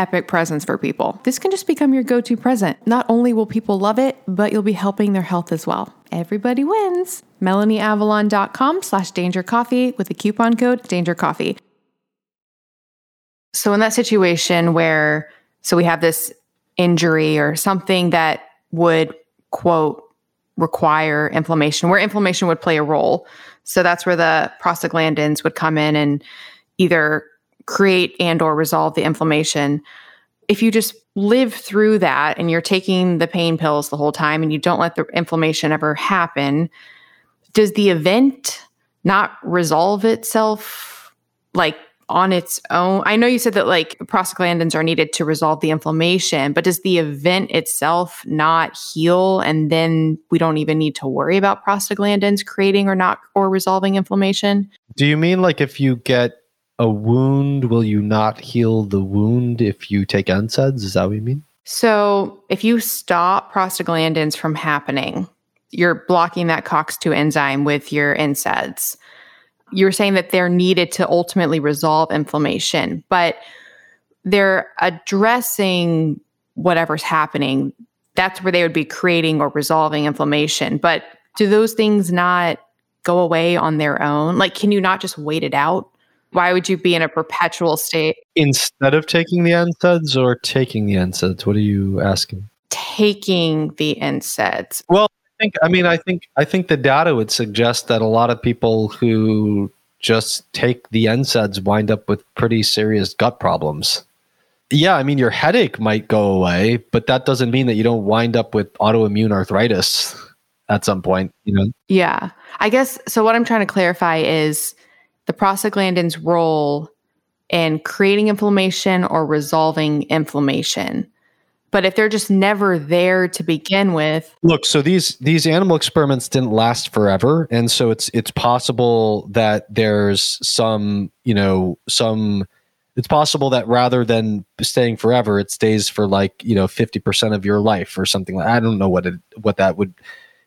epic presents for people. This can just become your go to present. Not only will people love it, but you'll be helping their health as well. Everybody wins. MelanieAvalon.com slash danger coffee with the coupon code danger coffee. So, in that situation where, so we have this injury or something that would, quote, require inflammation, where inflammation would play a role. So, that's where the prostaglandins would come in and either create and or resolve the inflammation if you just live through that and you're taking the pain pills the whole time and you don't let the inflammation ever happen does the event not resolve itself like on its own? I know you said that like prostaglandins are needed to resolve the inflammation, but does the event itself not heal and then we don't even need to worry about prostaglandins creating or not or resolving inflammation? Do you mean like if you get a wound, will you not heal the wound if you take NSAIDs? Is that what you mean? So, if you stop prostaglandins from happening, you're blocking that COX2 enzyme with your NSAIDs. You're saying that they're needed to ultimately resolve inflammation, but they're addressing whatever's happening. That's where they would be creating or resolving inflammation. But do those things not go away on their own? Like, can you not just wait it out? Why would you be in a perpetual state? Instead of taking the NSAIDs or taking the NSAIDs? What are you asking? Taking the NSAIDs. Well, I think I mean I think I think the data would suggest that a lot of people who just take the NSAIDs wind up with pretty serious gut problems. Yeah, I mean your headache might go away, but that doesn't mean that you don't wind up with autoimmune arthritis at some point, you know. Yeah. I guess so what I'm trying to clarify is the prostaglandin's role in creating inflammation or resolving inflammation. But if they're just never there to begin with, look. So these these animal experiments didn't last forever, and so it's it's possible that there's some you know some. It's possible that rather than staying forever, it stays for like you know fifty percent of your life or something. like I don't know what it what that would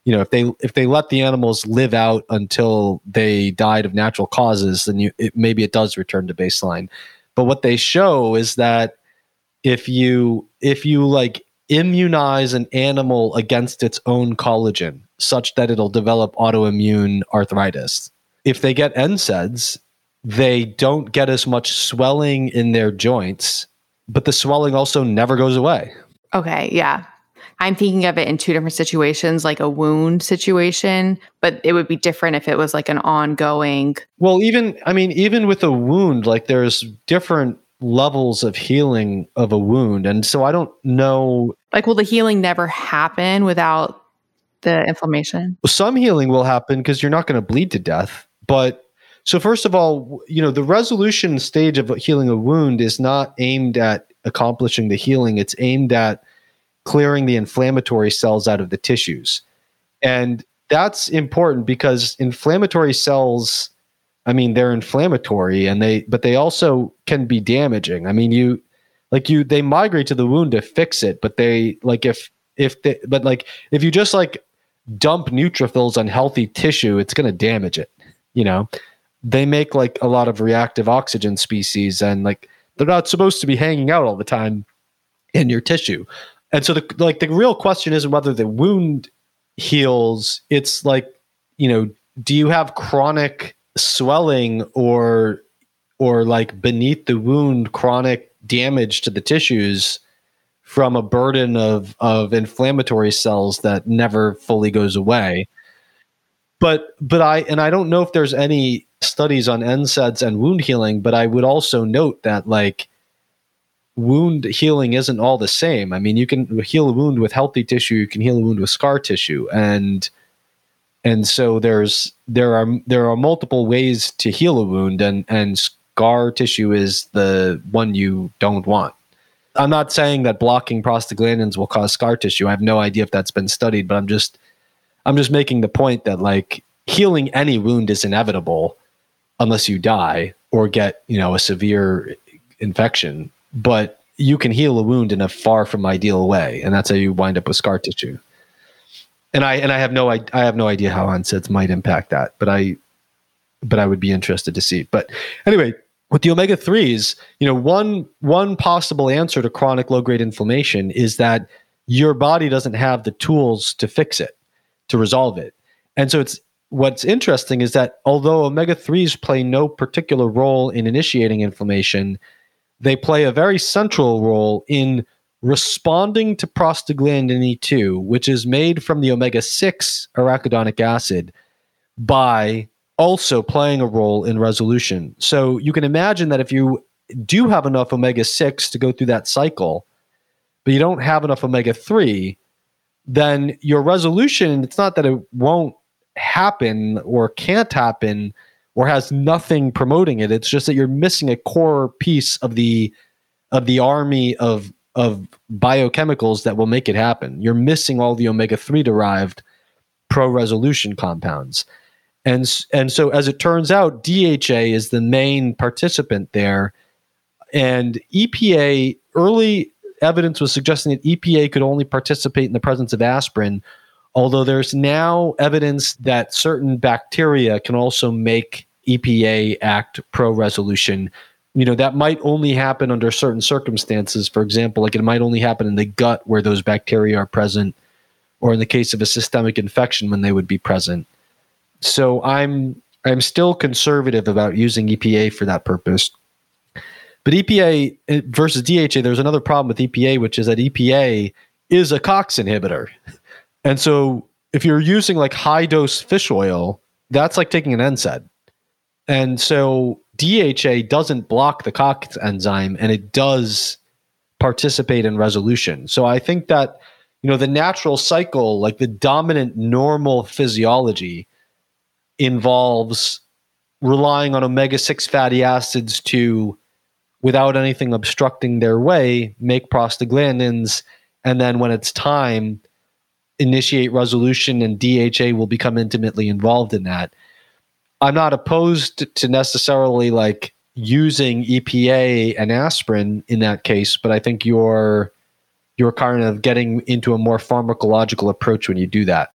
you know if they if they let the animals live out until they died of natural causes then you it, maybe it does return to baseline. But what they show is that if you if you like immunize an animal against its own collagen such that it'll develop autoimmune arthritis if they get NSAIDs they don't get as much swelling in their joints but the swelling also never goes away. Okay yeah I'm thinking of it in two different situations, like a wound situation, but it would be different if it was like an ongoing. Well, even, I mean, even with a wound, like there's different levels of healing of a wound. And so I don't know. Like, will the healing never happen without the inflammation? Some healing will happen because you're not going to bleed to death. But so, first of all, you know, the resolution stage of healing a wound is not aimed at accomplishing the healing, it's aimed at clearing the inflammatory cells out of the tissues. And that's important because inflammatory cells, I mean, they're inflammatory and they, but they also can be damaging. I mean, you, like you, they migrate to the wound to fix it, but they, like, if, if they, but like, if you just like dump neutrophils on healthy tissue, it's going to damage it, you know? They make like a lot of reactive oxygen species and like they're not supposed to be hanging out all the time in your tissue. And so the like the real question isn't whether the wound heals. It's like, you know, do you have chronic swelling or or like beneath the wound chronic damage to the tissues from a burden of of inflammatory cells that never fully goes away. But but I and I don't know if there's any studies on NSAIDs and wound healing, but I would also note that like wound healing isn't all the same. I mean, you can heal a wound with healthy tissue, you can heal a wound with scar tissue, and and so there's there are there are multiple ways to heal a wound, and and scar tissue is the one you don't want. I'm not saying that blocking prostaglandins will cause scar tissue. I have no idea if that's been studied, but I'm just I'm just making the point that like healing any wound is inevitable unless you die or get, you know, a severe infection but you can heal a wound in a far from ideal way, and that's how you wind up with scar tissue. And I and I have no I, I have no idea how NSAIDs might impact that, but I but I would be interested to see. But anyway, with the omega threes, you know, one one possible answer to chronic low grade inflammation is that your body doesn't have the tools to fix it, to resolve it, and so it's what's interesting is that although omega threes play no particular role in initiating inflammation, they play a very central role in responding to prostaglandin E2, which is made from the omega 6 arachidonic acid, by also playing a role in resolution. So you can imagine that if you do have enough omega 6 to go through that cycle, but you don't have enough omega 3, then your resolution, it's not that it won't happen or can't happen or has nothing promoting it. It's just that you're missing a core piece of the of the army of of biochemicals that will make it happen. You're missing all the omega 3 derived pro resolution compounds. And and so as it turns out DHA is the main participant there and EPA early evidence was suggesting that EPA could only participate in the presence of aspirin although there's now evidence that certain bacteria can also make EPA act pro resolution. You know, that might only happen under certain circumstances. For example, like it might only happen in the gut where those bacteria are present, or in the case of a systemic infection when they would be present. So I'm I'm still conservative about using EPA for that purpose. But EPA eh, versus DHA, there's another problem with EPA, which is that EPA is a COX inhibitor. And so if you're using like high dose fish oil, that's like taking an NSAID. And so DHA doesn't block the COX enzyme and it does participate in resolution. So I think that, you know, the natural cycle, like the dominant normal physiology, involves relying on omega 6 fatty acids to, without anything obstructing their way, make prostaglandins. And then when it's time, initiate resolution and DHA will become intimately involved in that. I'm not opposed to necessarily like using EPA and aspirin in that case, but I think you're you're kind of getting into a more pharmacological approach when you do that.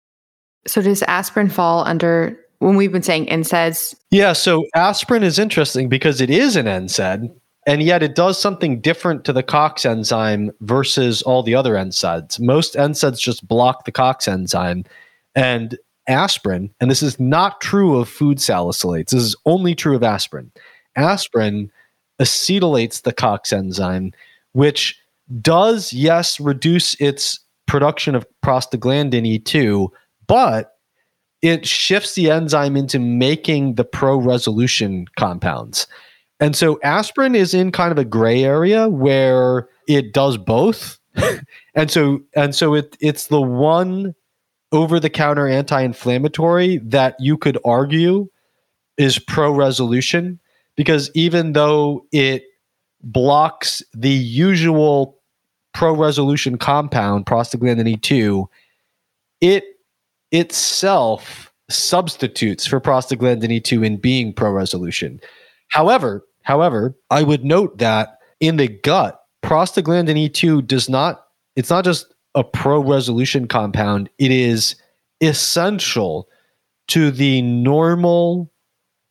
So does aspirin fall under when we've been saying NSAIDs? Yeah, so aspirin is interesting because it is an NSAID, and yet it does something different to the COX enzyme versus all the other NSAIDs. Most NSAIDs just block the COX enzyme, and aspirin, and this is not true of food salicylates. This is only true of aspirin. Aspirin acetylates the COX enzyme, which does yes reduce its production of prostaglandin E2, but it shifts the enzyme into making the pro resolution compounds. And so aspirin is in kind of a gray area where it does both. and so and so it it's the one over the counter anti-inflammatory that you could argue is pro resolution because even though it blocks the usual pro resolution compound prostaglandin E2 it itself substitutes for prostaglandin E2 in being pro resolution. However, However, I would note that in the gut, prostaglandin E2 does not, it's not just a pro resolution compound, it is essential to the normal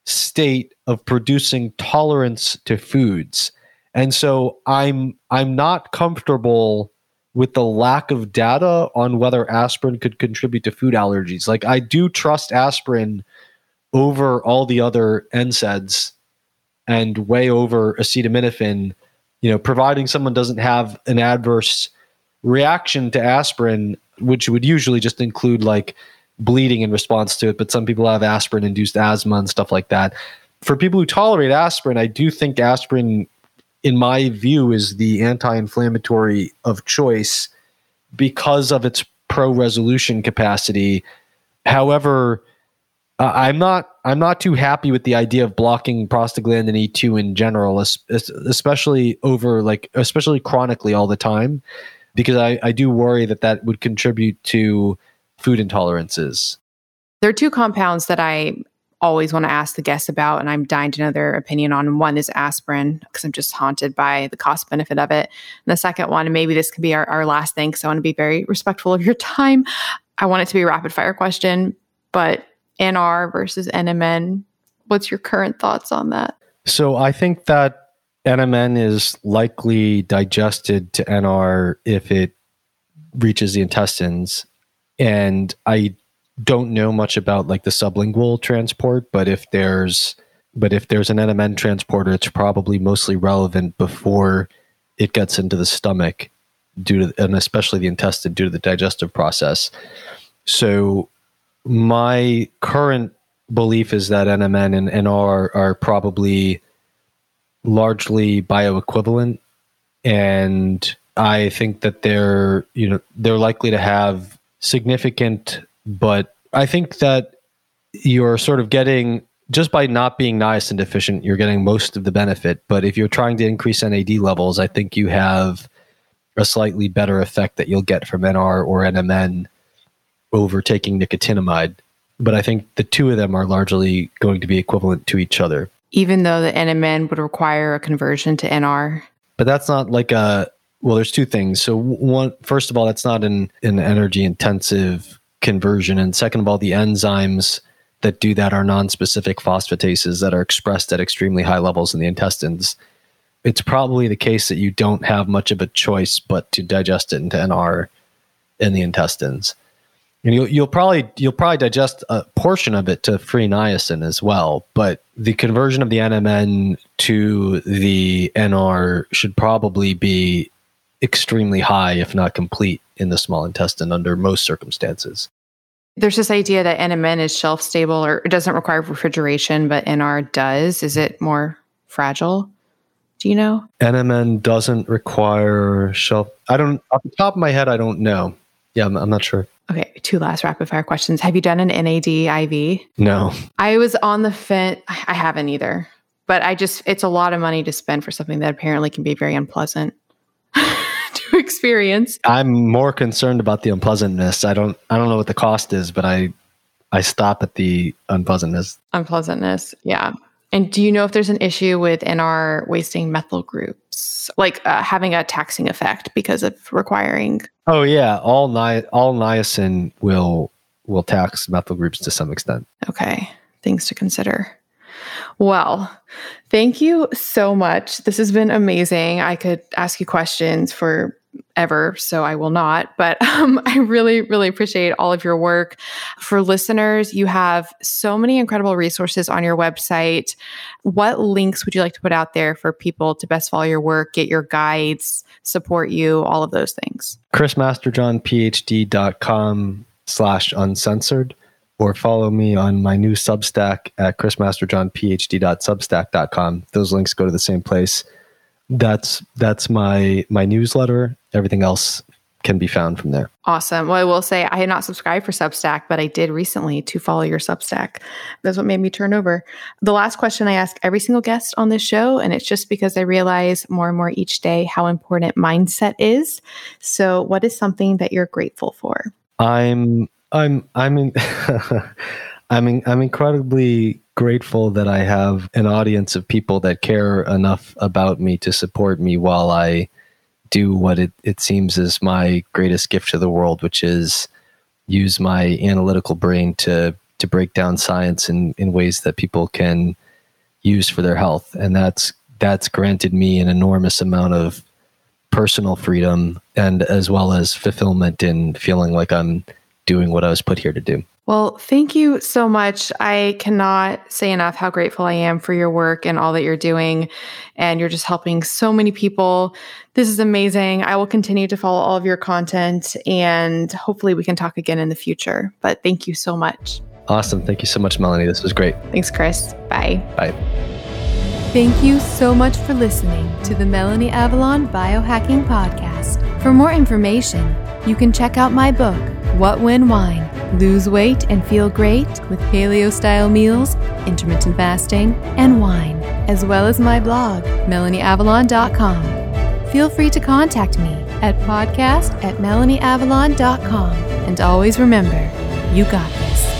state of producing tolerance to foods. And so I'm I'm not comfortable with the lack of data on whether aspirin could contribute to food allergies. Like I do trust aspirin over all the other NSAIDs and way over acetaminophen, you know, providing someone doesn't have an adverse reaction to aspirin, which would usually just include like bleeding in response to it, but some people have aspirin induced asthma and stuff like that. For people who tolerate aspirin, I do think aspirin, in my view, is the anti inflammatory of choice because of its pro resolution capacity. However, uh, I'm not I'm not too happy with the idea of blocking prostaglandin E2 in general, especially over like especially chronically all the time, because I, I do worry that that would contribute to food intolerances. There are two compounds that I always want to ask the guests about, and I'm dying to know their opinion on. One is aspirin, because I'm just haunted by the cost benefit of it. And the second one, and maybe this could be our, our last thing, because I want to be very respectful of your time. I want it to be a rapid fire question, but NR versus NMN. What's your current thoughts on that? So I think that NMN is likely digested to NR if it reaches the intestines. And I don't know much about like the sublingual transport, but if there's but if there's an NMN transporter, it's probably mostly relevant before it gets into the stomach due to and especially the intestine due to the digestive process. So my current belief is that NMN and NR are probably largely bioequivalent, and I think that they're you know they're likely to have significant, but I think that you're sort of getting just by not being niacin deficient, you're getting most of the benefit. But if you're trying to increase NAD levels, I think you have a slightly better effect that you'll get from NR or NMN over taking nicotinamide. But I think the two of them are largely going to be equivalent to each other. Even though the NMN would require a conversion to NR. But that's not like a well, there's two things. So one, first of all, that's not an, an energy intensive conversion. And second of all, the enzymes that do that are non-specific phosphatases that are expressed at extremely high levels in the intestines. It's probably the case that you don't have much of a choice but to digest it into NR in the intestines. And you'll, you'll probably you'll probably digest a portion of it to free niacin as well, but the conversion of the NMN to the NR should probably be extremely high, if not complete, in the small intestine under most circumstances. There's this idea that NMN is shelf stable or it doesn't require refrigeration, but NR does. Is it more fragile? Do you know? NMN doesn't require shelf. I don't, off the top of my head, I don't know. Yeah, I'm, I'm not sure. Okay, two last rapid fire questions. Have you done an NAD IV? No. I was on the fence. I haven't either, but I just, it's a lot of money to spend for something that apparently can be very unpleasant to experience. I'm more concerned about the unpleasantness. I don't, I don't know what the cost is, but I, I stop at the unpleasantness. Unpleasantness. Yeah. And do you know if there's an issue with NR wasting methyl groups, like uh, having a taxing effect because of requiring? Oh yeah, all ni- all niacin will will tax methyl groups to some extent. Okay, things to consider. Well, thank you so much. This has been amazing. I could ask you questions for ever, so I will not. But um, I really, really appreciate all of your work. For listeners, you have so many incredible resources on your website. What links would you like to put out there for people to best follow your work, get your guides, support you, all of those things? chrismasterjohnphd.com slash uncensored or follow me on my new Substack at chrismasterjohnphd.substack.com. Those links go to the same place. That's that's my my newsletter. Everything else can be found from there. Awesome. Well, I will say I had not subscribed for Substack, but I did recently to follow your Substack. That's what made me turn over. The last question I ask every single guest on this show, and it's just because I realize more and more each day how important mindset is. So, what is something that you're grateful for? I'm I'm I'm in, I'm in, I'm incredibly grateful that I have an audience of people that care enough about me to support me while I do what it, it seems is my greatest gift to the world, which is use my analytical brain to to break down science in, in ways that people can use for their health. And that's that's granted me an enormous amount of personal freedom and as well as fulfillment in feeling like I'm doing what I was put here to do. Well, thank you so much. I cannot say enough how grateful I am for your work and all that you're doing. And you're just helping so many people. This is amazing. I will continue to follow all of your content and hopefully we can talk again in the future. But thank you so much. Awesome. Thank you so much, Melanie. This was great. Thanks, Chris. Bye. Bye. Thank you so much for listening to the Melanie Avalon Biohacking Podcast. For more information, you can check out my book, What When Wine Lose Weight and Feel Great with Paleo Style Meals, Intermittent Fasting, and Wine, as well as my blog, MelanieAvalon.com. Feel free to contact me at podcast at MelanieAvalon.com. And always remember, you got this.